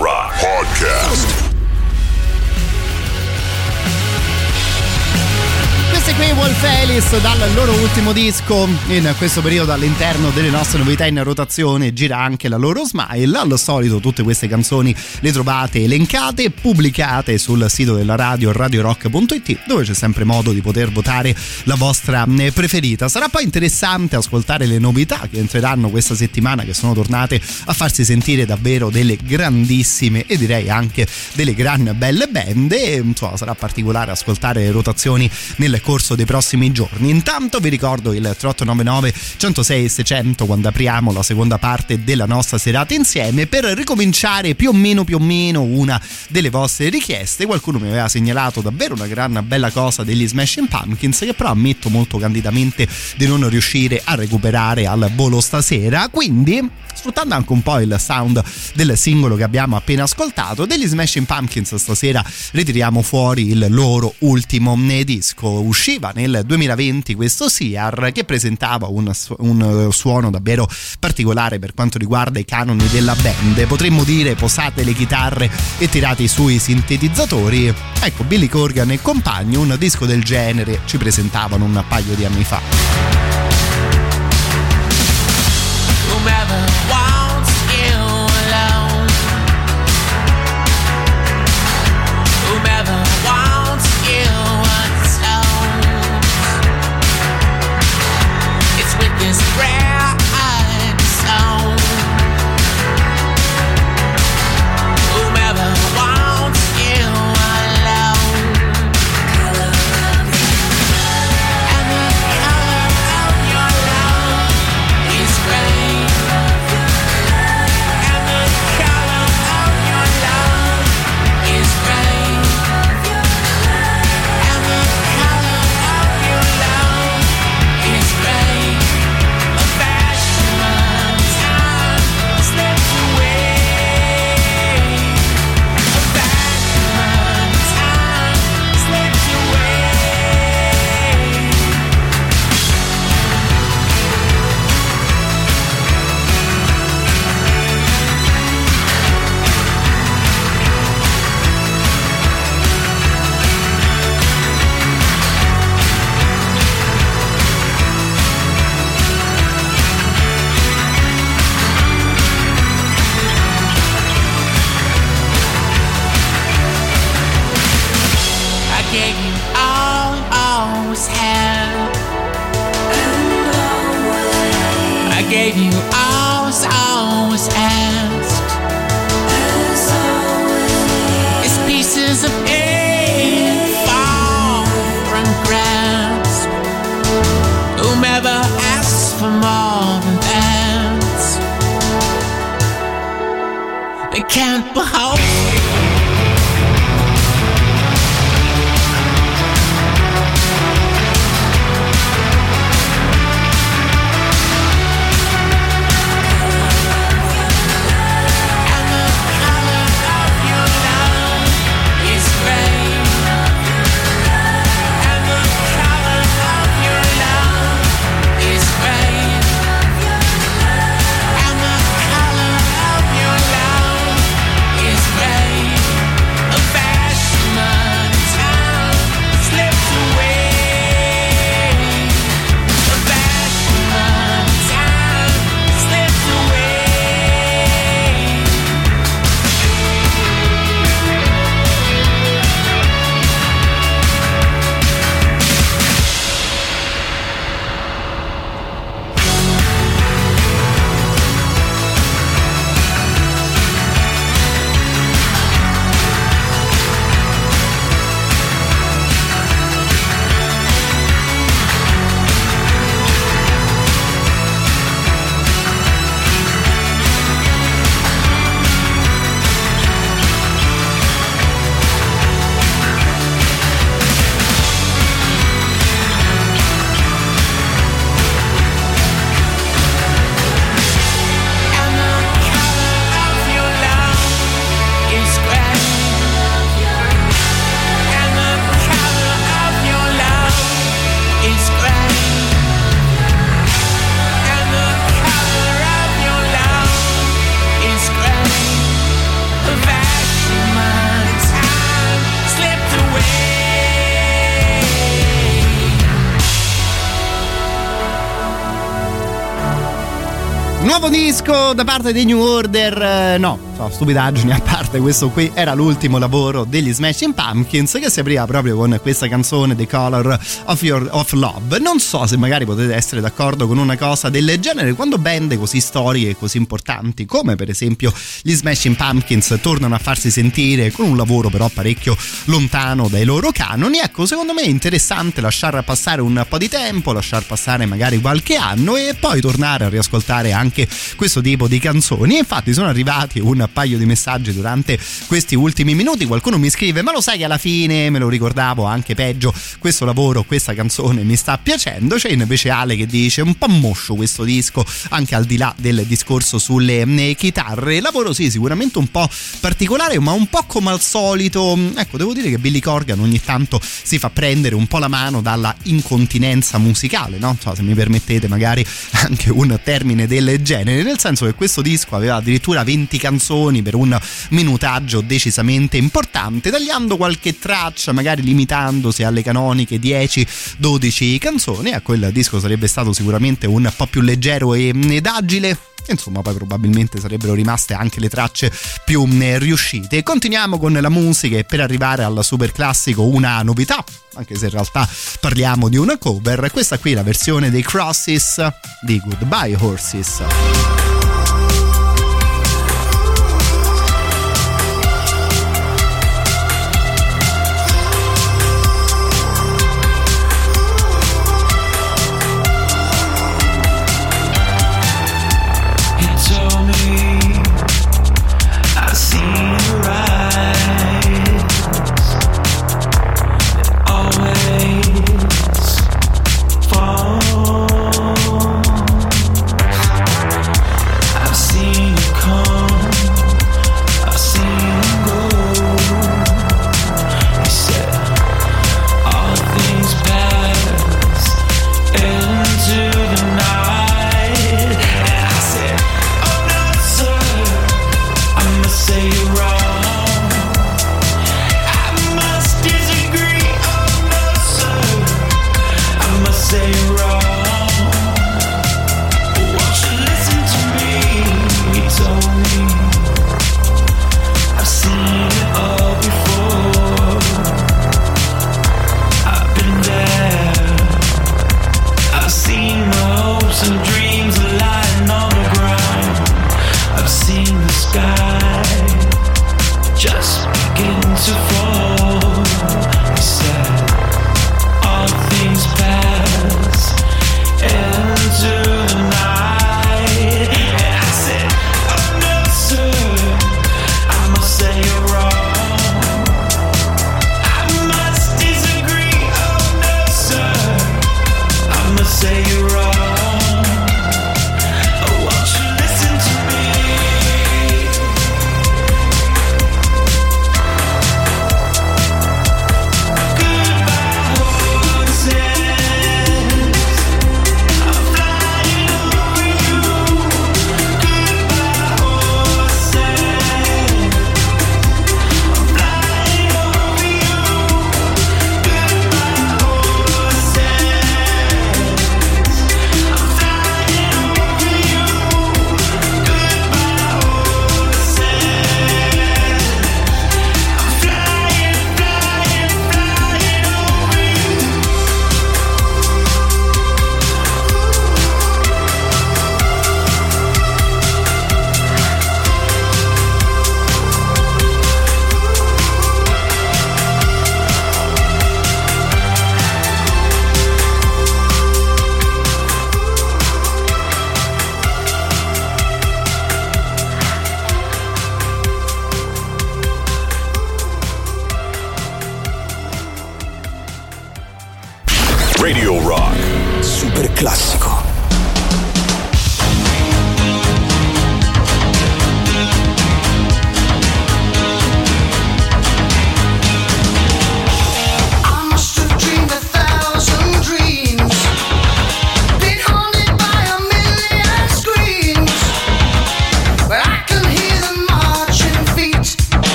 Rock Podcast. Kiss dal loro ultimo disco. In questo periodo all'interno delle nostre novità in rotazione gira anche la loro Smile. Al solito tutte queste canzoni le trovate elencate pubblicate sul sito della radio radiorock.it dove c'è sempre modo di poter votare la vostra eh, preferita. Sarà poi interessante ascoltare le novità che entreranno questa settimana che sono tornate a farsi sentire davvero delle grandissime e direi anche delle gran belle band. E insomma sarà particolare ascoltare le rotazioni nel corso dei prossimi giorni. Intanto vi ricordo il 3899 106 600 quando apriamo la seconda parte della nostra serata insieme per ricominciare più o meno più o meno una delle vostre richieste. Qualcuno mi aveva segnalato davvero una gran bella cosa degli Smashing Pumpkins che però ammetto molto candidamente di non riuscire a recuperare al volo stasera. Quindi, sfruttando anche un po' il sound del singolo che abbiamo appena ascoltato, degli Smashing Pumpkins stasera ritiriamo fuori il loro ultimo disco. Usciva nel 2020 questo Siar che presentava un, un suono davvero particolare per quanto riguarda i canoni della band. Potremmo dire posate le chitarre e tirate sui sintetizzatori. Ecco, Billy Corgan e compagni, un disco del genere ci presentavano un paio di anni fa. Whomever da parte dei New Order, eh, no, stupidaggini a parte, questo qui era l'ultimo lavoro degli Smashing Pumpkins che si apriva proprio con questa canzone The Color of, Your, of Love. Non so se magari potete essere d'accordo con una cosa del genere quando band così storiche e così importanti come per esempio gli Smashing Pumpkins tornano a farsi sentire con un lavoro però parecchio lontano dai loro canoni. Ecco, secondo me è interessante lasciar passare un po' di tempo, lasciar passare magari qualche anno e poi tornare a riascoltare anche questo tipo di canzoni. Infatti sono arrivati un paio di messaggi durante questi ultimi minuti. Qualcuno mi scrive: Ma lo sai che alla fine me lo ricordavo anche peggio. Questo lavoro, questa canzone mi sta piacendo. C'è invece Ale che dice: Un po' moscio questo disco, anche al di là del discorso sulle eh, chitarre. Lavoro sì, sicuramente un po' particolare, ma un po' come al solito. Ecco, devo dire che Billy Corgan ogni tanto si fa prendere un po' la mano dalla incontinenza musicale, no? So, se mi permettete, magari anche un termine del genere, nel senso che questo disco aveva addirittura 20 canzoni per un minutaggio decisamente importante, tagliando qualche traccia, magari limitandosi alle canoniche 10-12 canzoni. Ecco, il disco sarebbe stato sicuramente un po' più leggero ed agile insomma poi probabilmente sarebbero rimaste anche le tracce più riuscite. Continuiamo con la musica e per arrivare al super classico una novità, anche se in realtà parliamo di una cover, questa qui è la versione dei Crosses di Goodbye Horses.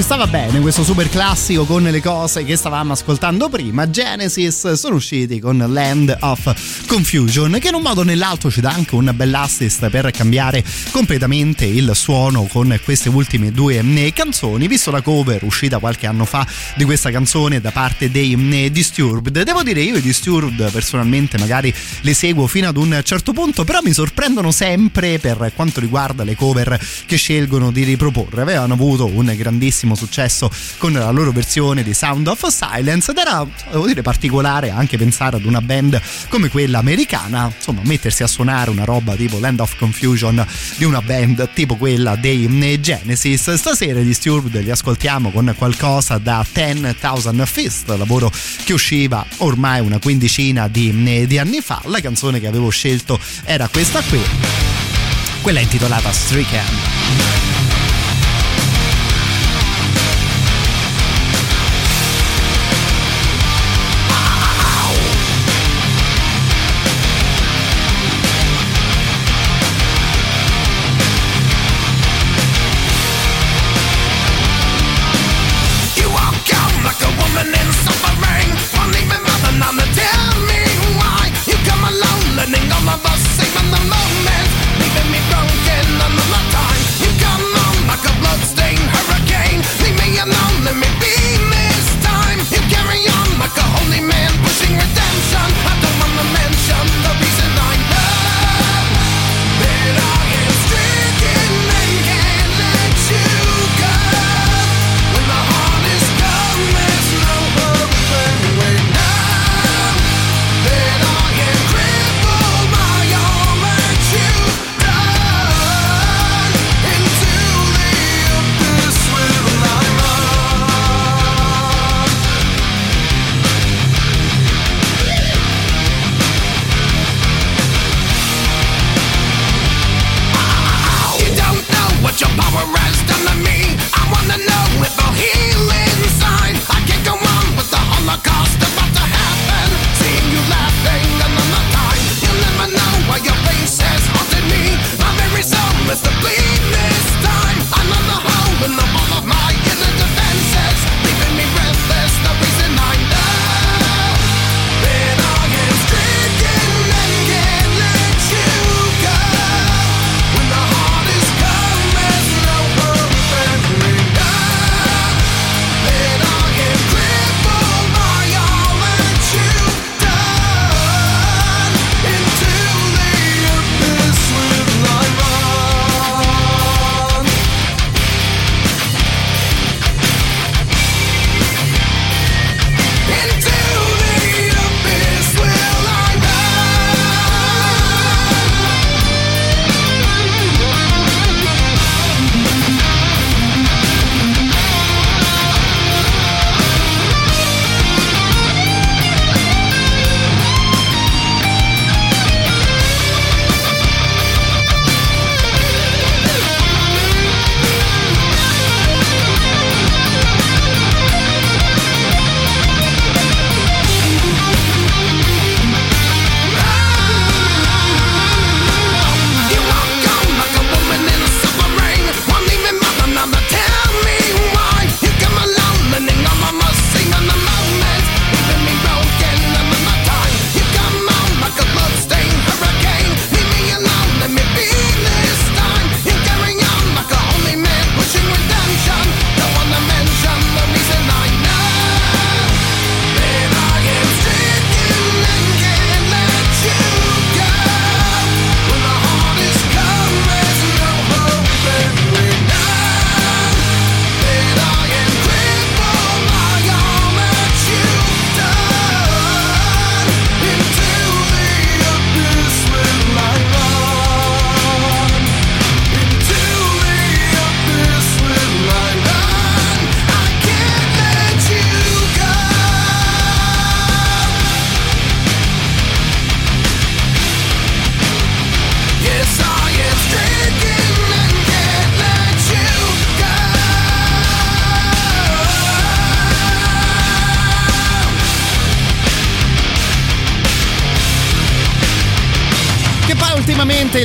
ci stava bene questo super classico con le cose che stavamo ascoltando prima. Genesis sono usciti con Land of Confusion che in un modo o nell'altro ci dà anche un bell'assist per cambiare completamente il suono con queste ultime due eh, canzoni. Visto la cover uscita qualche anno fa di questa canzone da parte dei eh, Disturbed devo dire io i Disturbed personalmente magari le seguo fino ad un certo punto però mi sorprendono sempre per quanto riguarda le cover che scelgono di riproporre. Avevano avuto un grandissimo successo con la loro versione di Sound of Silence ed era devo dire particolare anche pensare ad una band come quella americana, insomma mettersi a suonare una roba tipo Land of Confusion di una band tipo quella dei mm, Genesis. Stasera gli Steward li ascoltiamo con qualcosa da 10,000 Fist, lavoro che usciva ormai una quindicina di, mm, di anni fa. La canzone che avevo scelto era questa qui, quella intitolata Streak Camp.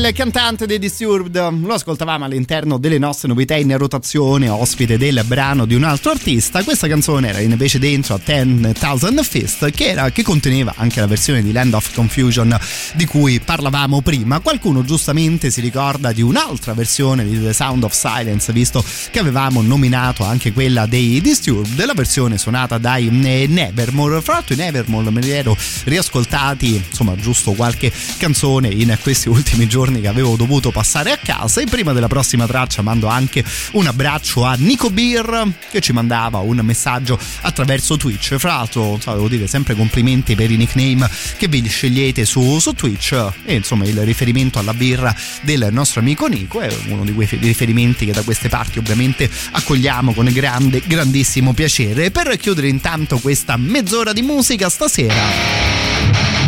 Il cantante dei Disturbed lo ascoltavamo all'interno delle nostre novità in rotazione, ospite del brano di un altro artista. Questa canzone era invece dentro a 10,000 Fist, che, era, che conteneva anche la versione di Land of Confusion di cui parlavamo prima. Qualcuno giustamente si ricorda di un'altra versione di The Sound of Silence, visto che avevamo nominato anche quella dei Disturbed, la versione suonata dai eh, Nevermore. Fra l'altro, i Nevermore me li ero riascoltati, insomma, giusto qualche canzone in questi ultimi giorni che avevo dovuto passare a casa. E prima della prossima traccia mando anche un abbraccio a Nico Beer che ci mandava un messaggio attraverso Twitch. Fra l'altro, devo dire sempre complimenti per i nickname che vi scegliete su, su Twitch. E insomma, il riferimento alla birra del nostro amico Nico è uno di quei riferimenti che da queste parti ovviamente accogliamo con grande, grandissimo piacere. Per chiudere intanto questa mezz'ora di musica stasera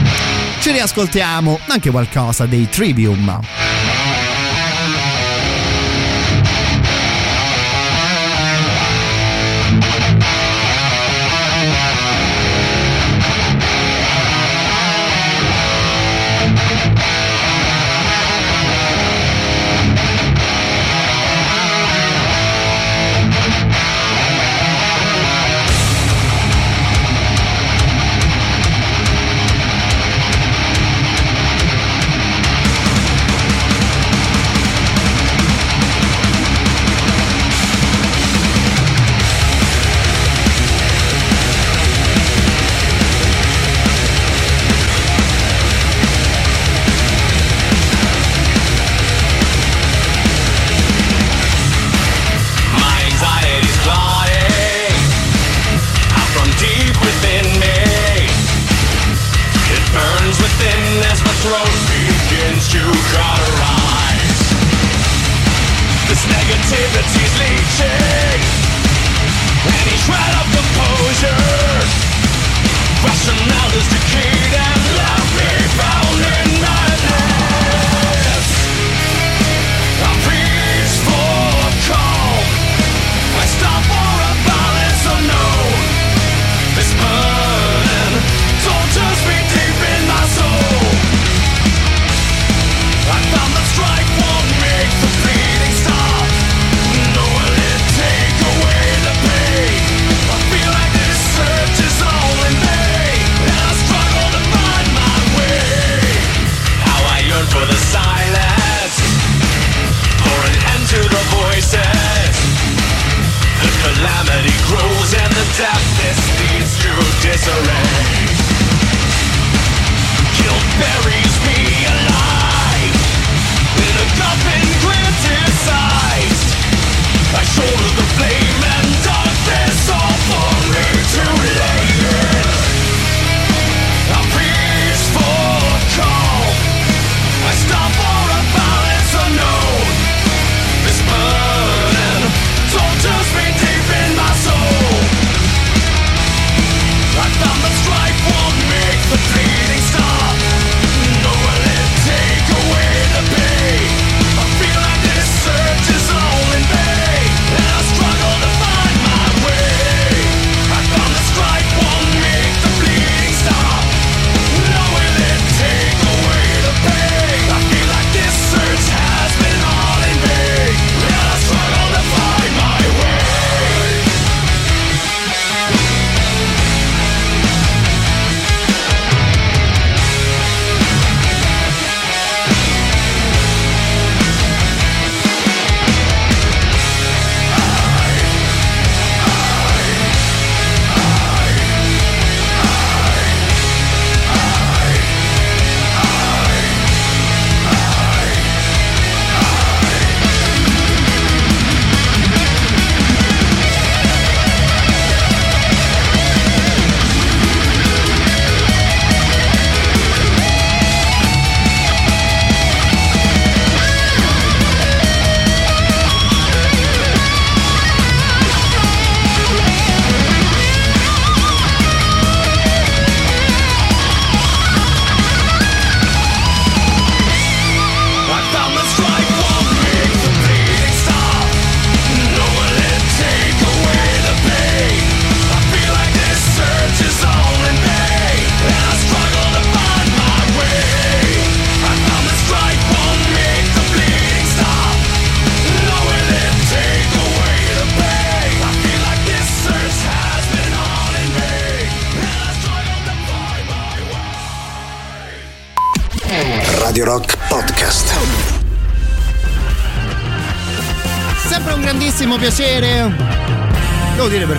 ci riascoltiamo anche qualcosa dei Trivium.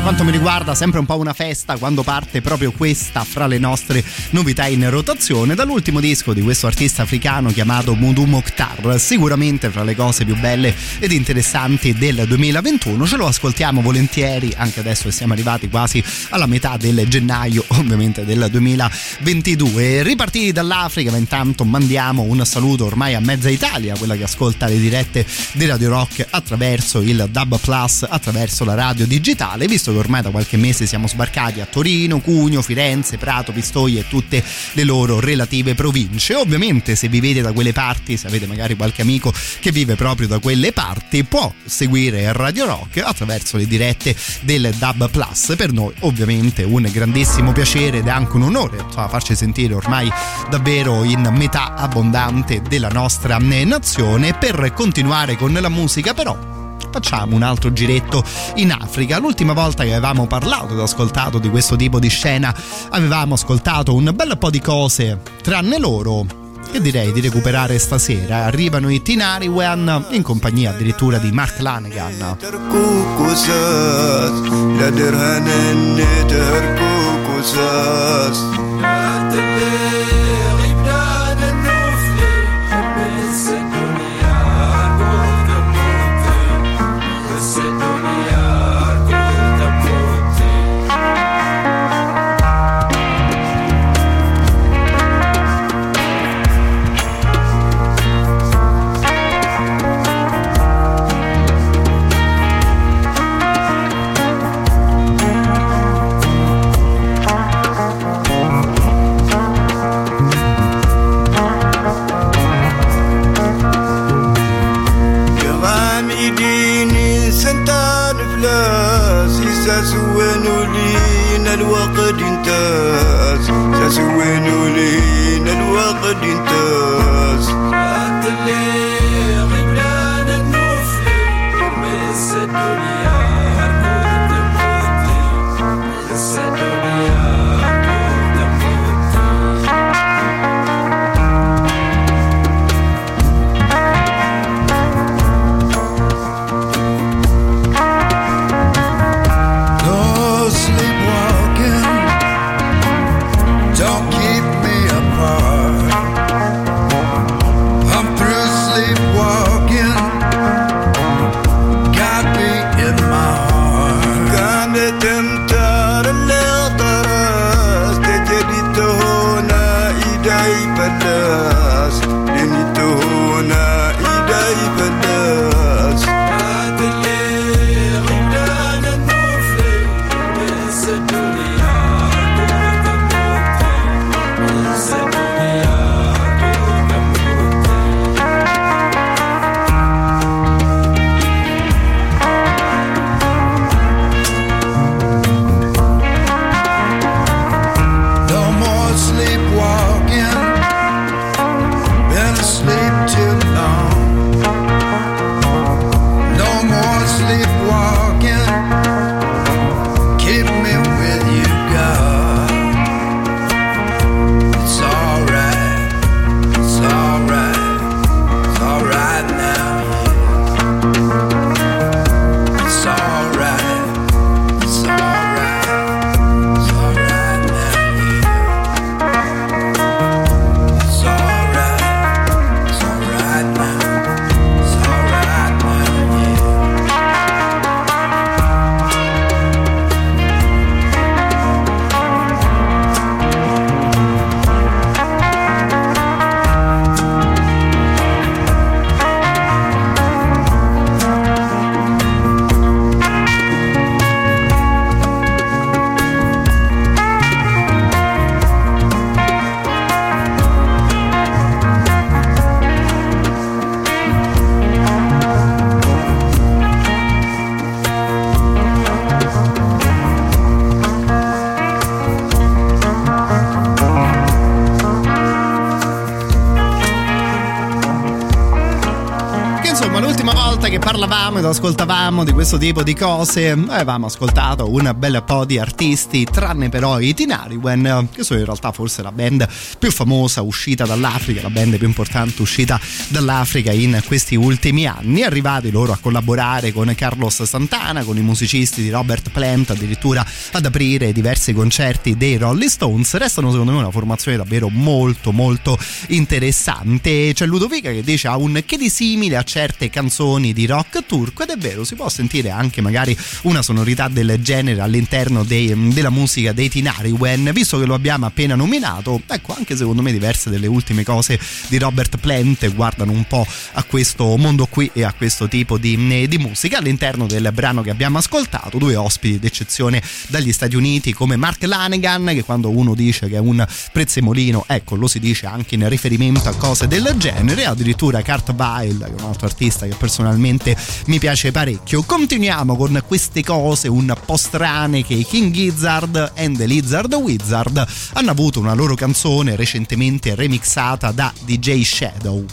Quanto mi riguarda sempre un po' una festa quando parte proprio questa fra le nostre novità in rotazione dall'ultimo disco di questo artista africano chiamato Mudu Mokhtar, sicuramente fra le cose più belle ed interessanti del 2021, ce lo ascoltiamo volentieri anche adesso che siamo arrivati quasi alla metà del gennaio ovviamente del 2022. Ripartiti dall'Africa ma intanto mandiamo un saluto ormai a mezza Italia, quella che ascolta le dirette di Radio Rock attraverso il Dub Plus, attraverso la radio digitale visto che ormai da qualche mese siamo sbarcati a Torino, Cugno, Firenze, Prato, Pistoia e tutte le loro relative province. Ovviamente se vivete da quelle parti, se avete magari qualche amico che vive proprio da quelle parti, può seguire Radio Rock attraverso le dirette del Dub Plus. Per noi ovviamente un grandissimo piacere ed è anche un onore insomma, farci sentire ormai davvero in metà abbondante della nostra nazione. Per continuare con la musica però facciamo un altro giretto in Africa. L'ultima volta che avevamo parlato ed ascoltato di questo tipo di scena avevamo ascoltato un bel po' di cose, tranne loro. Che direi di recuperare stasera. Arrivano i Tinari Wen in compagnia addirittura di Mark Lanegan. الوقت انتاز ساس لينا الوقت انتاز اللي غبنا نتنوفلي بس الدنيا ascoltavamo di questo tipo di cose, avevamo ascoltato un bel po' di artisti, tranne però i Tinariwen, che sono in realtà forse la band più famosa uscita dall'Africa, la band più importante uscita dall'Africa in questi ultimi anni. Arrivati loro a collaborare con Carlos Santana, con i musicisti di Robert Plant, addirittura ad aprire diversi concerti dei Rolling Stones. Restano secondo me una formazione davvero molto molto interessante. C'è Ludovica che dice ha un che di simile a certe canzoni di rock turco ed è vero, si può sentire anche magari una sonorità del genere all'interno dei, della musica dei Tinariwen, visto che lo abbiamo appena nominato, ecco anche secondo me diverse delle ultime cose di Robert Plant guardano un po' a questo mondo qui e a questo tipo di, di musica all'interno del brano che abbiamo ascoltato, due ospiti d'eccezione dagli Stati Uniti come Mark Lanegan che quando uno dice che è un prezzemolino, ecco lo si dice anche in riferimento a cose del genere, addirittura Kurt Vile che è un altro artista che personalmente mi piace parecchio. Continuiamo con queste cose un po' strane che i King Gizzard and the Lizard Wizard hanno avuto una loro canzone recentemente remixata da DJ Shadow.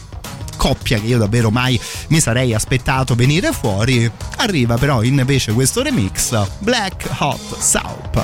Coppia che io davvero mai mi sarei aspettato venire fuori. Arriva però invece questo remix Black Hot Soup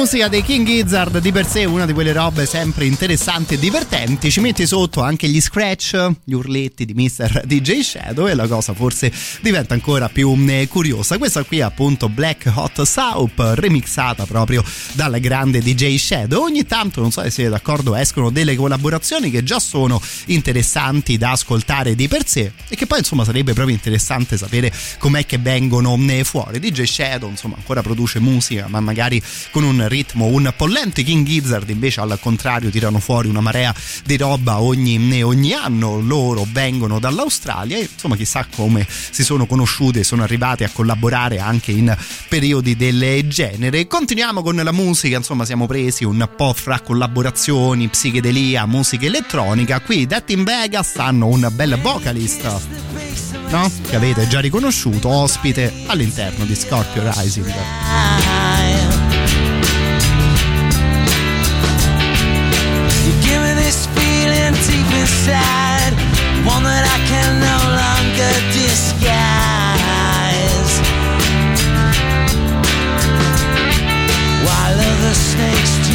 musica dei King Gizzard di per sé è una di quelle robe sempre interessanti e divertenti. Ci metti sotto anche gli scratch, gli urletti di Mr. DJ Shadow e la cosa forse diventa ancora più eh, curiosa. Questa qui è appunto Black Hot Soup, remixata proprio dal grande DJ Shadow. Ogni tanto, non so se siete d'accordo, escono delle collaborazioni che già sono interessanti da ascoltare di per sé e che poi insomma sarebbe proprio interessante sapere com'è che vengono eh, fuori. DJ Shadow insomma ancora produce musica, ma magari con un ritmo un po' lento. King Gizzard invece al contrario tirano fuori una marea di roba ogni, ogni anno. Loro vengono dall'Australia e insomma chissà come si sono conosciuti e sono arrivati a collaborare anche in periodi del genere. Continuiamo con la musica, insomma siamo presi un po' fra collaborazioni, psichedelia, musica elettronica. Qui Death in Vegas hanno un bel vocalist, no? Che avete già riconosciuto, ospite all'interno di Scorpio Rising. one that I can no longer disguise.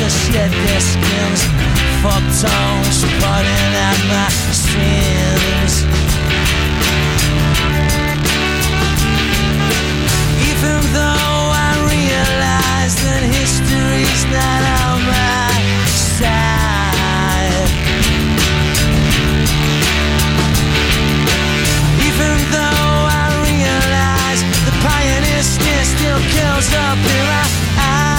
Just shed their skins, for tongues putting out my sins. Even though I realize that history's not on my side. Even though I realize the pioneer still kills up in my eyes.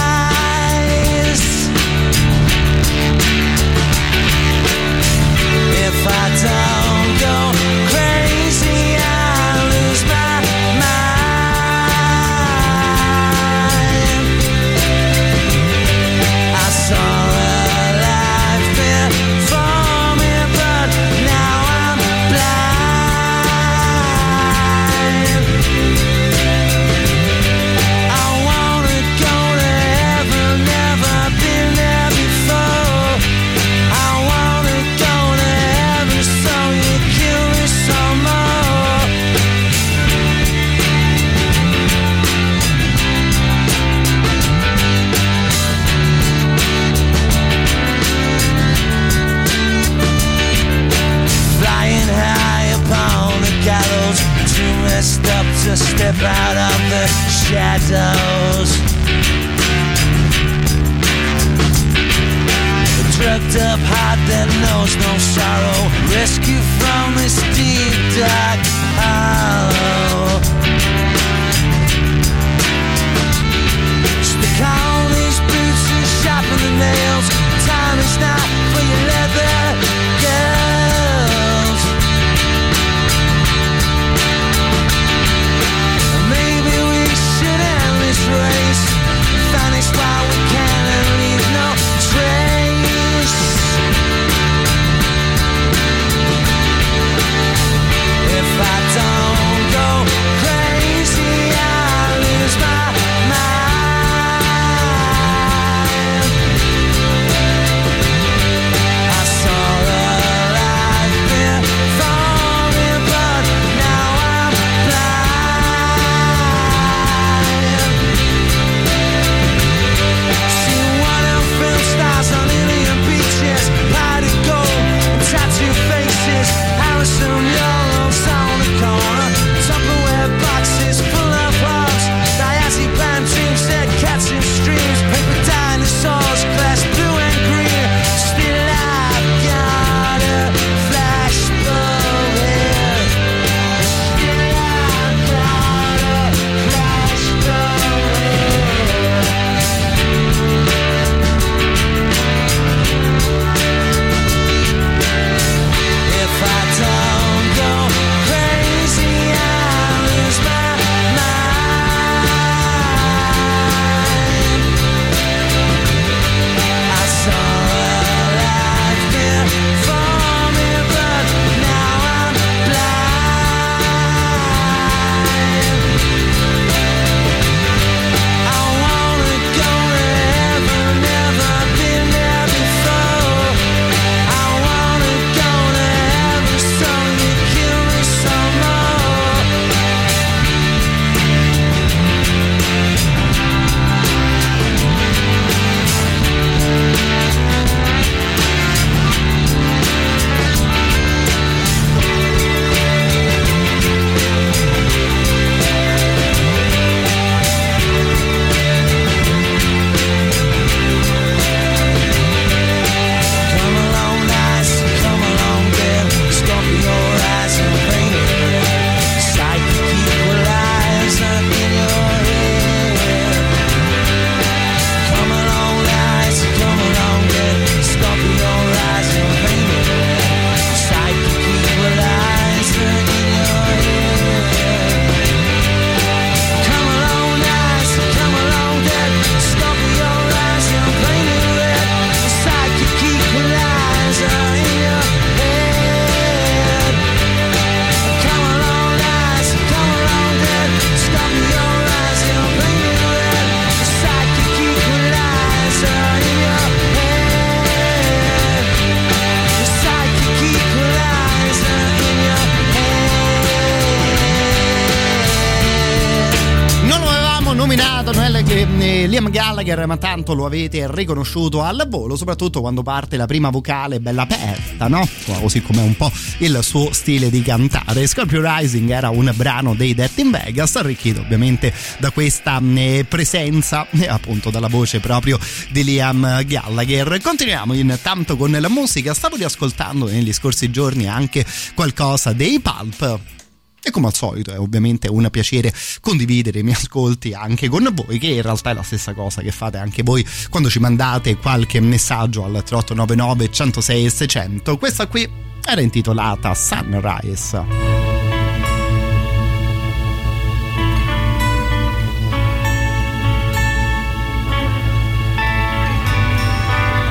Gallagher, ma tanto lo avete riconosciuto al volo, soprattutto quando parte la prima vocale bella aperta, no? Così come un po' il suo stile di cantare. Scorpio Rising era un brano dei Dead in Vegas, arricchito ovviamente da questa eh, presenza e appunto dalla voce proprio di Liam Gallagher. Continuiamo intanto con la musica, stavo riascoltando negli scorsi giorni anche qualcosa dei Pulp e come al solito è ovviamente un piacere condividere i miei ascolti anche con voi, che in realtà è la stessa cosa che fate anche voi quando ci mandate qualche messaggio al 3899 106 600. Questa qui era intitolata Sunrise.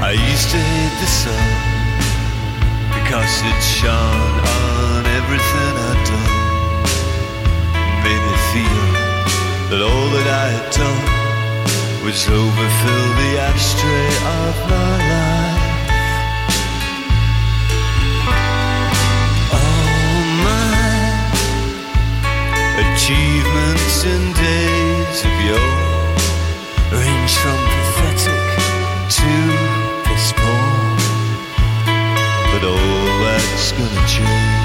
I used to hate the sun because it shone on everything feel that all that I had done was overfill the ashtray of my life. All my achievements in days of yore range from pathetic to postpone. But all that's gonna change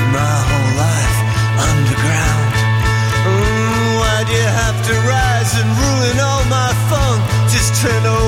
Just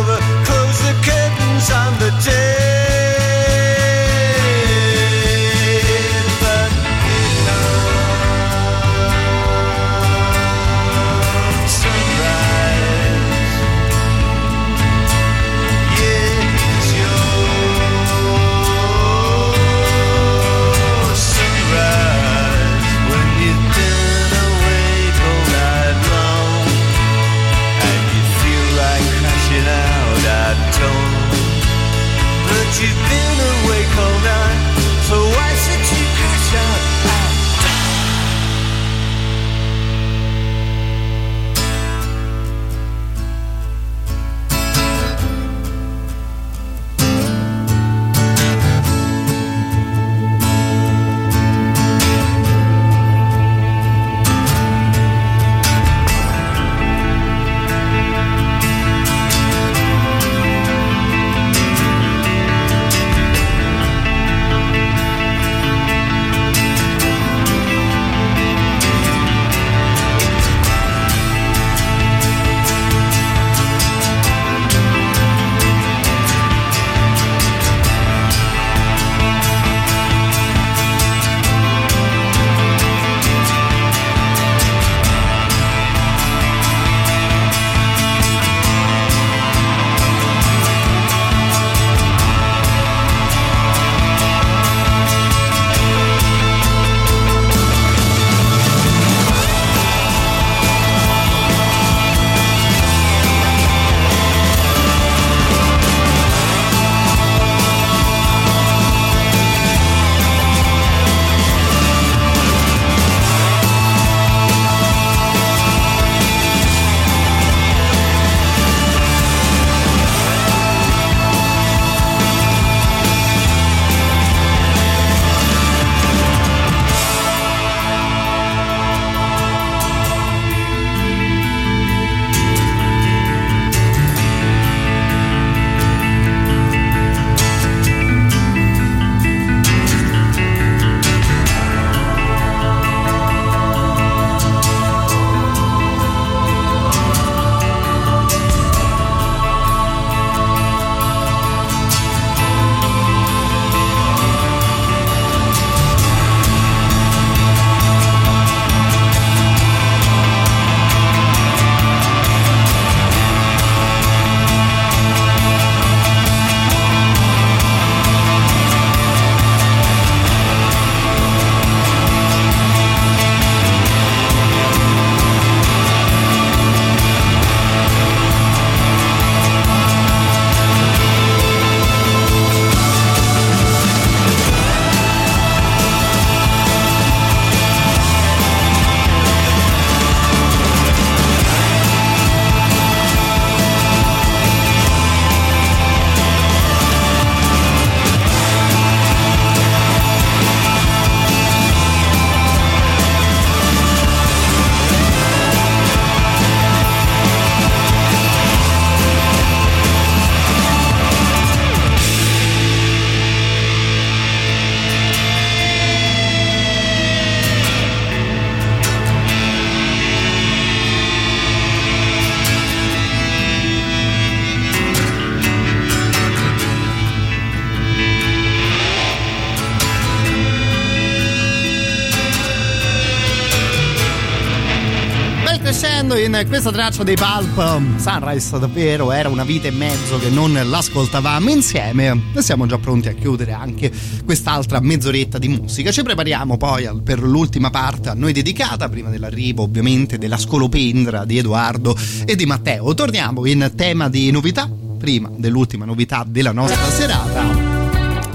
in questa traccia dei Pulp Sunrise davvero era una vita e mezzo che non l'ascoltavamo insieme. E siamo già pronti a chiudere anche quest'altra mezz'oretta di musica. Ci prepariamo poi per l'ultima parte a noi dedicata prima dell'arrivo ovviamente della scolopendra di Edoardo e di Matteo. Torniamo in tema di novità prima dell'ultima novità della nostra serata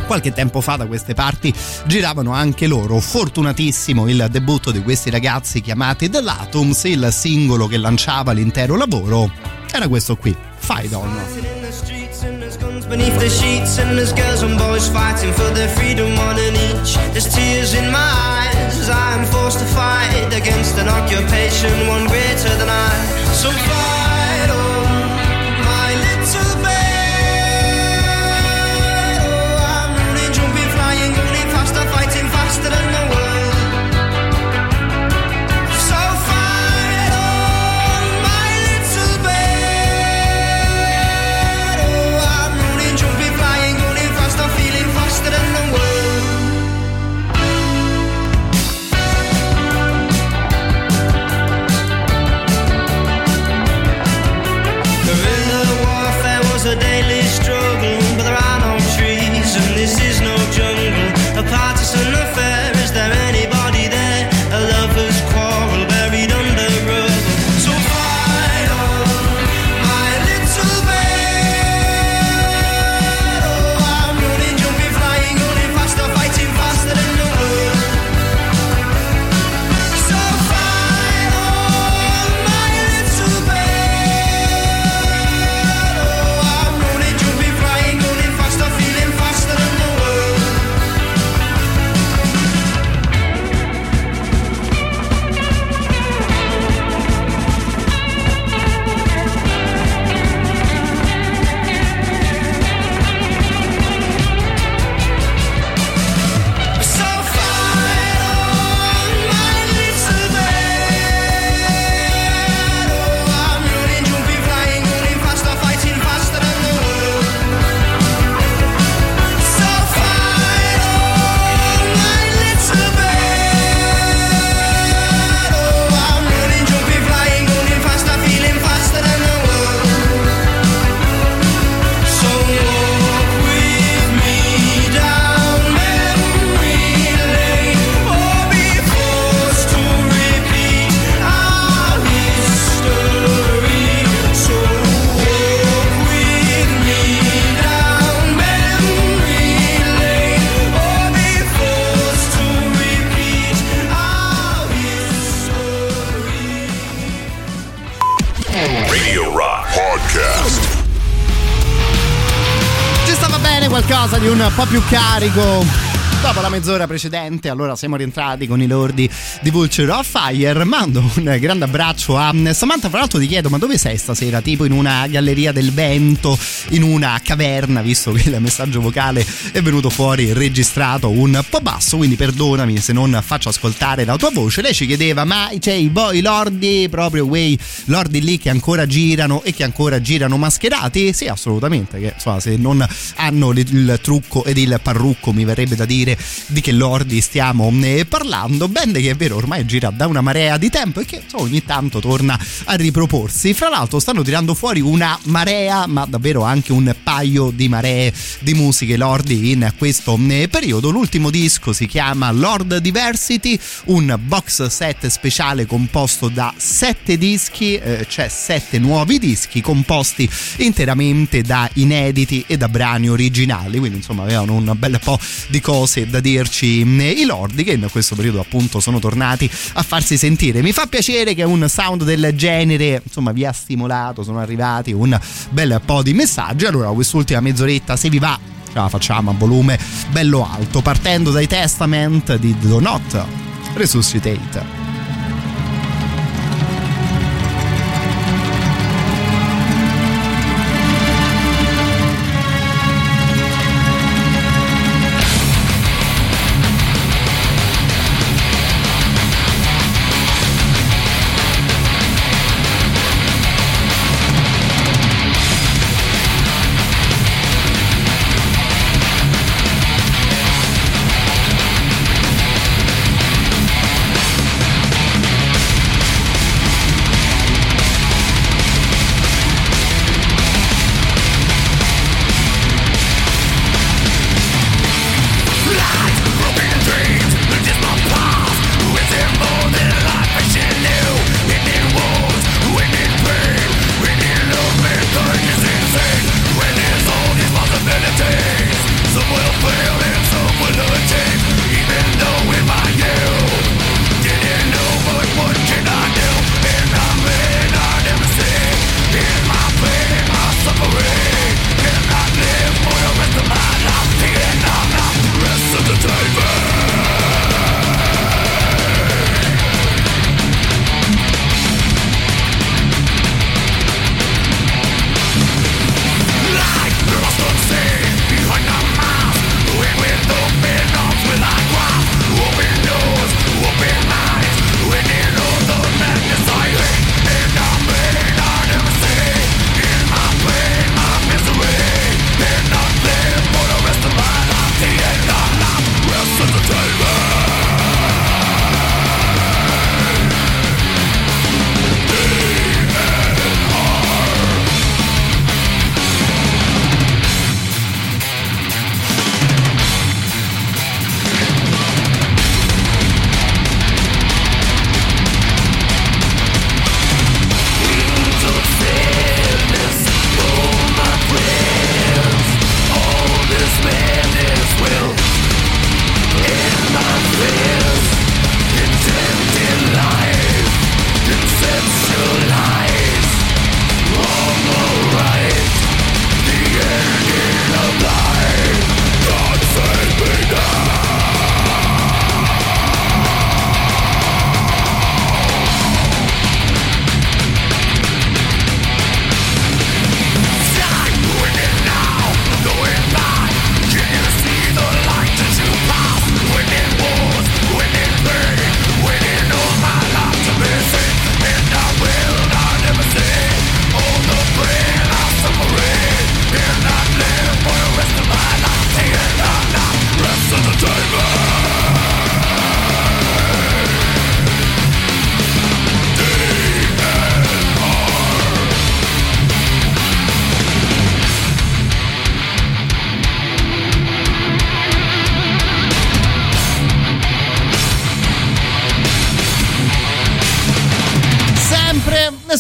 qualche tempo fa da queste parti giravano anche loro. Fortunatissimo il debutto di questi ragazzi chiamati The Latums, il singolo che lanciava l'intero lavoro era questo qui, Fight On. beneath the sheets and there's girls and boys fighting for their freedom one and each there's tears in my eyes as I am forced to fight against an occupation one greater than I so fight Radio Rock Podcast. Ci stava bene qualcosa di un po' più carico. Dopo la mezz'ora precedente, allora siamo rientrati con i lordi di Vulture of Fire. Mando un grande abbraccio a Samantha. Fra l'altro, ti chiedo: ma dove sei stasera? Tipo in una galleria del vento, in una caverna, visto che il messaggio vocale è venuto fuori registrato un po' basso. Quindi, perdonami se non faccio ascoltare la tua voce. Lei ci chiedeva: ma c'è i, bo- i lordi, proprio quei lordi lì che ancora girano e che ancora girano mascherati? Sì, assolutamente. Che insomma, se non hanno il trucco ed il parrucco, mi verrebbe da dire di che lordi stiamo eh, parlando. Band che è vero, ormai gira da una marea di tempo e che insomma, ogni tanto torna a riproporsi. Fra l'altro, stanno tirando fuori una marea, ma davvero anche un paio di maree di musiche lordi in questo eh, periodo. L'ultimo disco si chiama Lord Diversity, un box set speciale composto da sette dischi, eh, cioè sette nuovi dischi composti interamente da inediti e da brani originali. Quindi, insomma, avevano un bel po' di cose da dirci i lordi che in questo periodo appunto sono tornati a farsi sentire. Mi fa piacere che un sound del genere insomma vi ha stimolato, sono arrivati un bel po' di messaggi. Allora quest'ultima mezz'oretta se vi va ce la facciamo a volume bello alto partendo dai Testament di Do Not Resuscitate.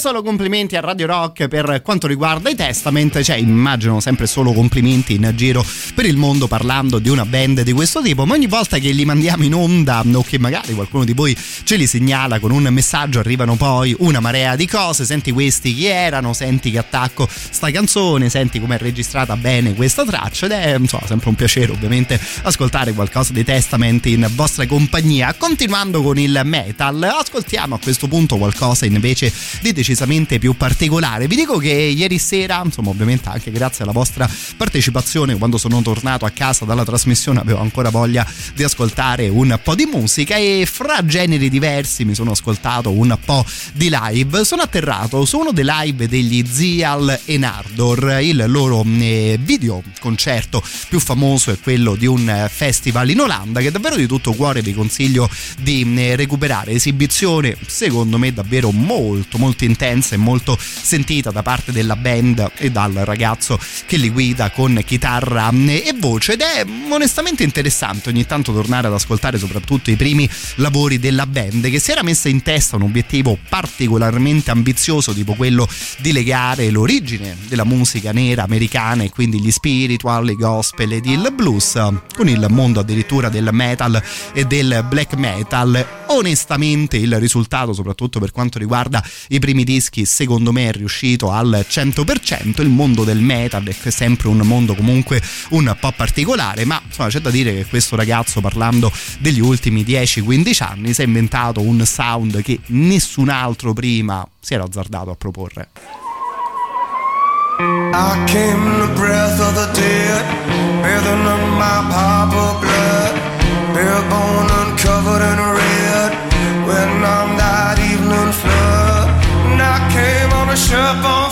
Solo complimenti a Radio Rock per quanto riguarda i Testament, cioè immagino sempre solo complimenti in giro per il mondo parlando di una band di questo tipo, ma ogni volta che li mandiamo in onda o che magari qualcuno di voi ce li segnala con un messaggio arrivano poi una marea di cose, senti questi chi erano, senti che attacco sta canzone, senti com'è registrata bene questa traccia ed è insomma sempre un piacere ovviamente ascoltare qualcosa di Testament in vostra compagnia. Continuando con il metal, ascoltiamo a questo punto qualcosa invece di decisamente più particolare. Vi dico che ieri sera, insomma ovviamente anche grazie alla vostra partecipazione, quando sono tornato a casa dalla trasmissione avevo ancora voglia di ascoltare un po' di musica e fra generi diversi mi sono ascoltato un po' di live. Sono atterrato su uno dei live degli Zial e Nardor, il loro eh, video concerto più famoso è quello di un festival in Olanda che davvero di tutto cuore vi consiglio di eh, recuperare. Esibizione secondo me davvero molto molto intensa e molto sentita da parte della band e dal ragazzo che li guida con chitarra e voce ed è onestamente interessante ogni tanto tornare ad ascoltare soprattutto i primi lavori della band che si era messa in testa un obiettivo particolarmente ambizioso tipo quello di legare l'origine della musica nera americana e quindi gli spiritual, i gospel ed il blues con il mondo addirittura del metal e del black metal. Onestamente il risultato, soprattutto per quanto riguarda i primi dischi, secondo me è riuscito al 100%. Il mondo del metal è sempre un mondo comunque un po' particolare, ma insomma c'è da dire che questo ragazzo parlando degli ultimi 10-15 anni si è inventato un sound che nessun altro prima si era azzardato a proporre. I came in the breath of the dead, breathing up my papa blood, bare bone uncovered in red, when I'm came on a ship on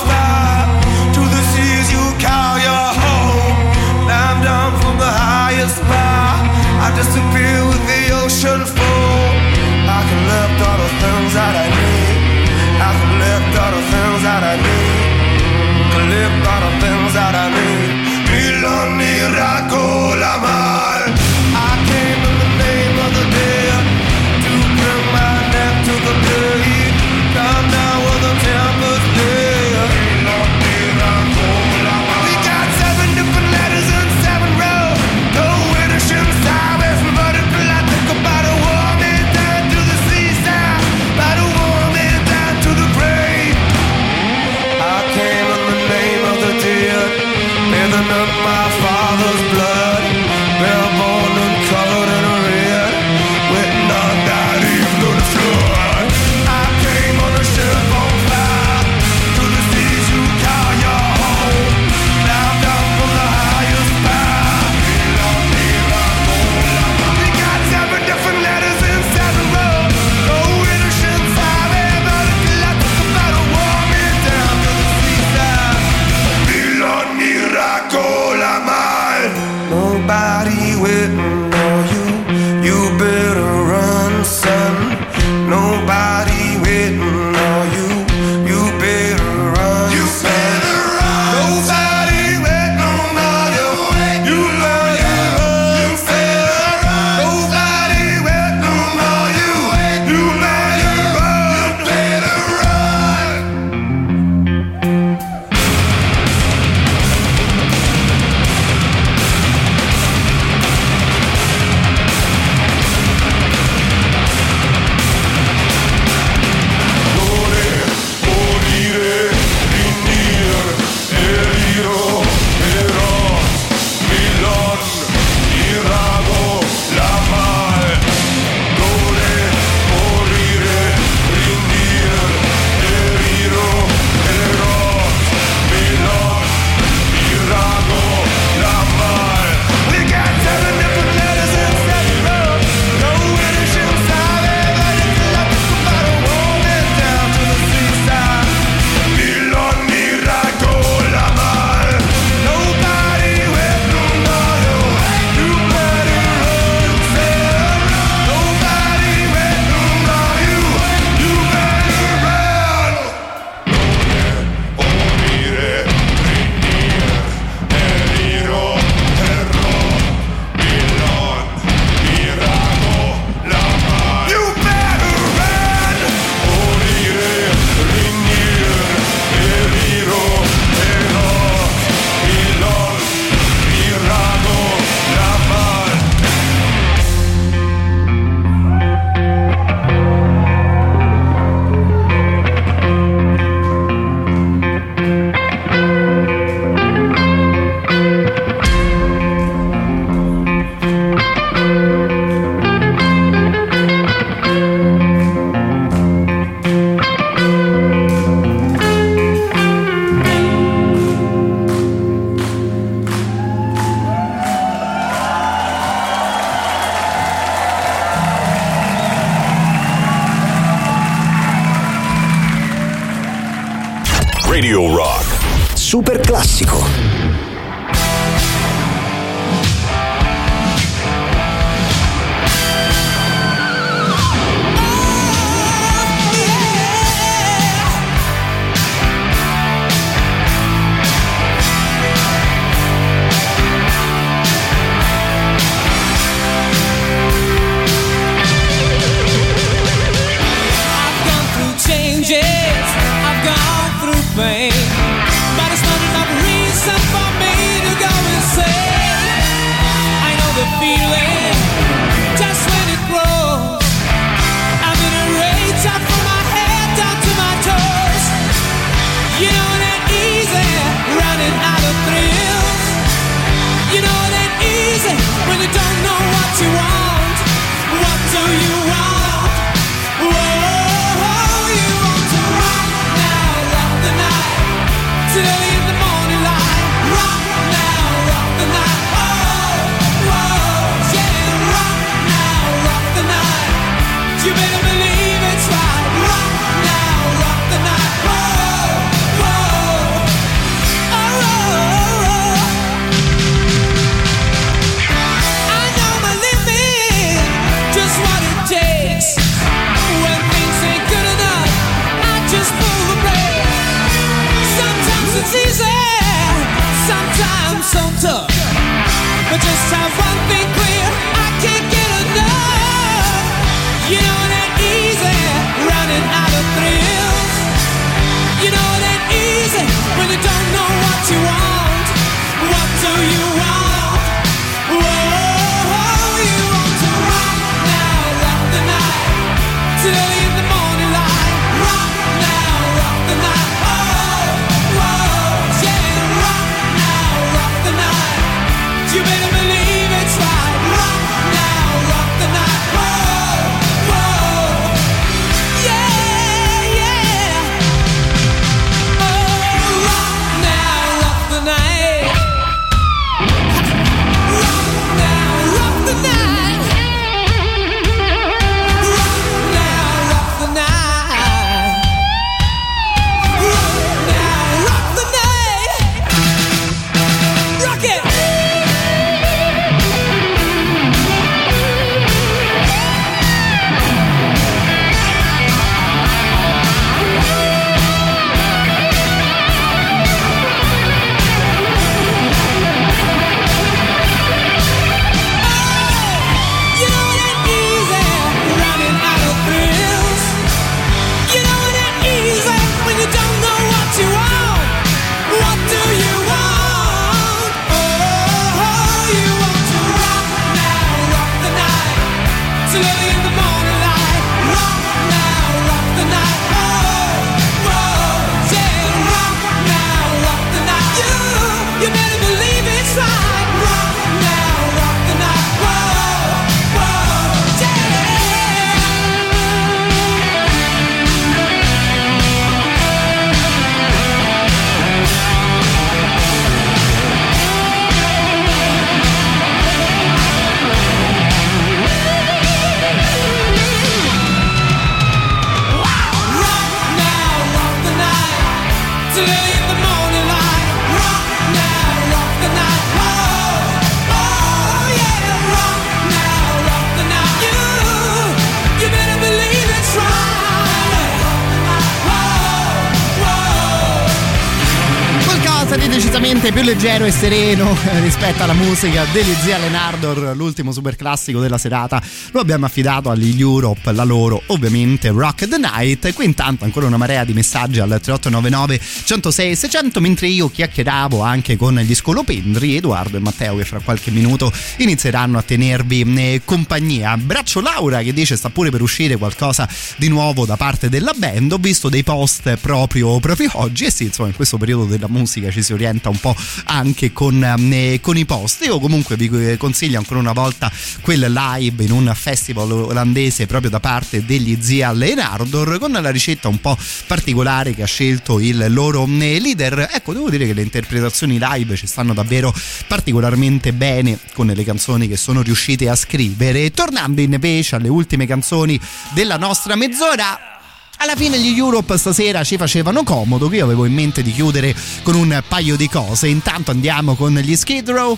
leggero e sereno rispetto alla musica degli zia Lenardor, l'ultimo super classico della serata. Lo abbiamo affidato agli Europe, la loro ovviamente Rock the Night. Qui intanto ancora una marea di messaggi al 3899 106 600 mentre io chiacchieravo anche con gli scolopendri Edoardo e Matteo che fra qualche minuto inizieranno a tenervi eh, compagnia. Braccio Laura che dice sta pure per uscire qualcosa di nuovo da parte della band. Ho visto dei post proprio, proprio oggi e sì, insomma in questo periodo della musica ci si orienta un po' anche con, ehm, eh, con i post. Io comunque vi eh, consiglio ancora una volta quel live in un festival olandese proprio da parte degli Zia Lenardor con la ricetta un po' particolare che ha scelto il loro mm, eh, leader. Ecco, devo dire che le interpretazioni live ci stanno davvero particolarmente bene con le canzoni che sono riuscite a scrivere. Tornando invece alle ultime canzoni della nostra mezz'ora, alla fine gli Europe stasera ci facevano comodo, io avevo in mente di chiudere con un paio di cose. Intanto andiamo con gli Skid Row,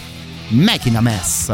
Making a Mess.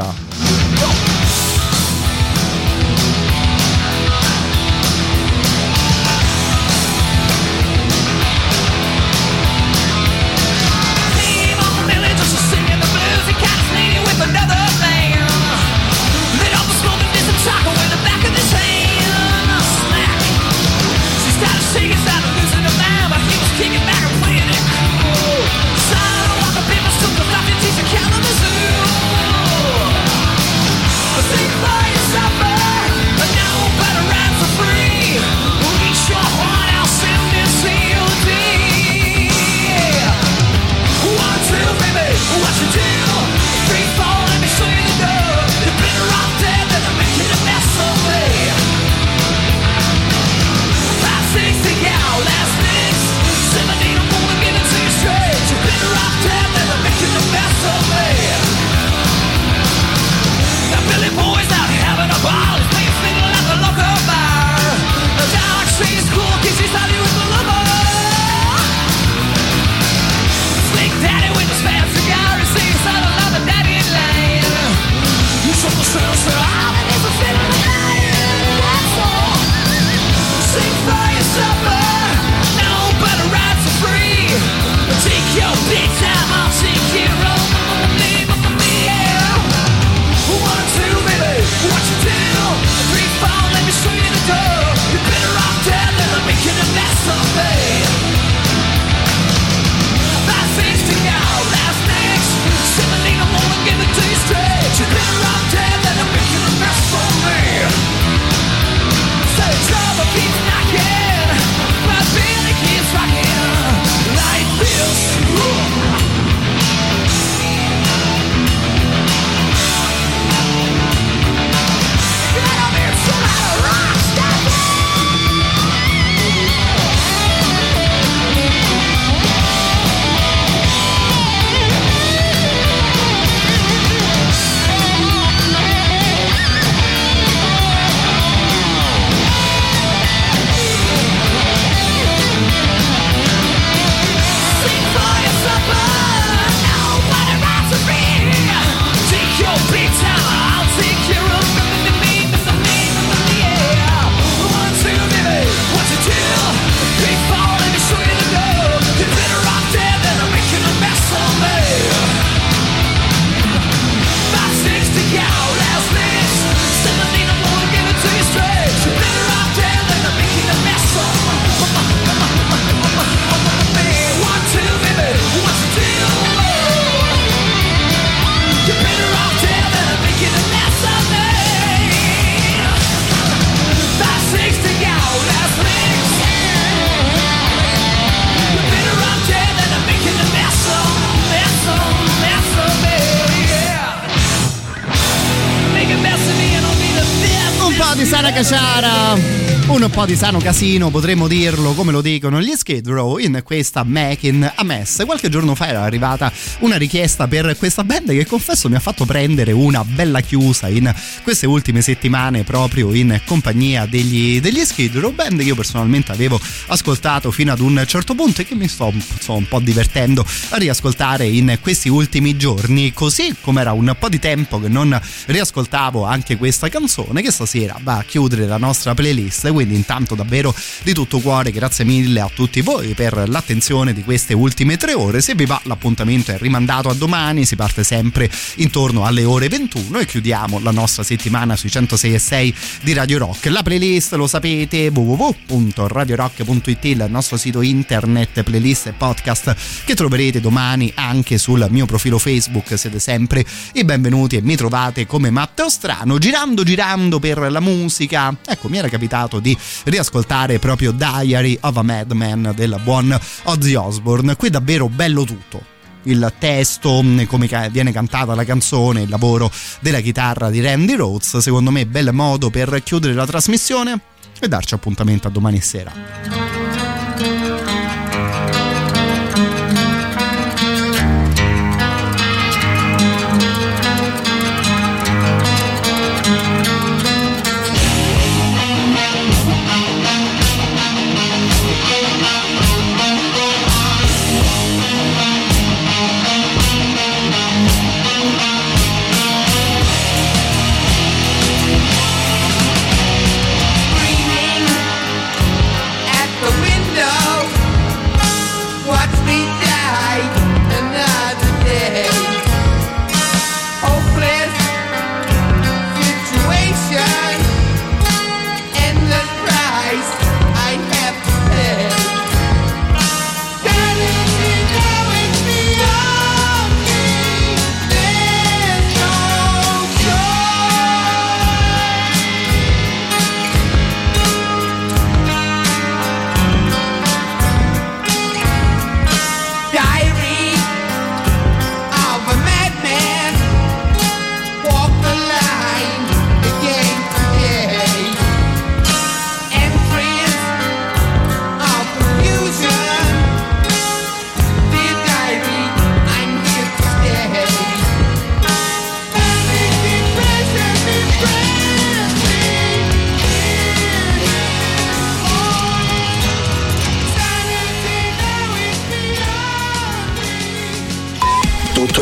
Un po' di sano casino, potremmo dirlo come lo dicono gli Skid Row in questa Making a Mess. Qualche giorno fa era arrivata una richiesta per questa band che confesso mi ha fatto prendere una bella chiusa in queste ultime settimane proprio in compagnia degli, degli Skid Row, band che io personalmente avevo ascoltato fino ad un certo punto e che mi sto, sto un po' divertendo a riascoltare in questi ultimi giorni, così come era un po' di tempo che non riascoltavo anche questa canzone che stasera va a chiudere la nostra playlist quindi intanto davvero di tutto cuore. Grazie mille a tutti voi per l'attenzione di queste ultime tre ore. Se vi va l'appuntamento è rimandato a domani. Si parte sempre intorno alle ore 21 e chiudiamo la nostra settimana sui 106 e 6 di Radio Rock. La playlist lo sapete www.radiorock.it il nostro sito internet playlist e podcast che troverete domani anche sul mio profilo Facebook. Siete sempre i benvenuti e mi trovate come Matteo Strano girando girando per la musica. Ecco mi era capitato di riascoltare proprio Diary of a Madman del buon Ozzy Osbourne. Qui davvero bello tutto il testo, come viene cantata la canzone, il lavoro della chitarra di Randy Rhodes. Secondo me, bel modo per chiudere la trasmissione e darci appuntamento a domani sera.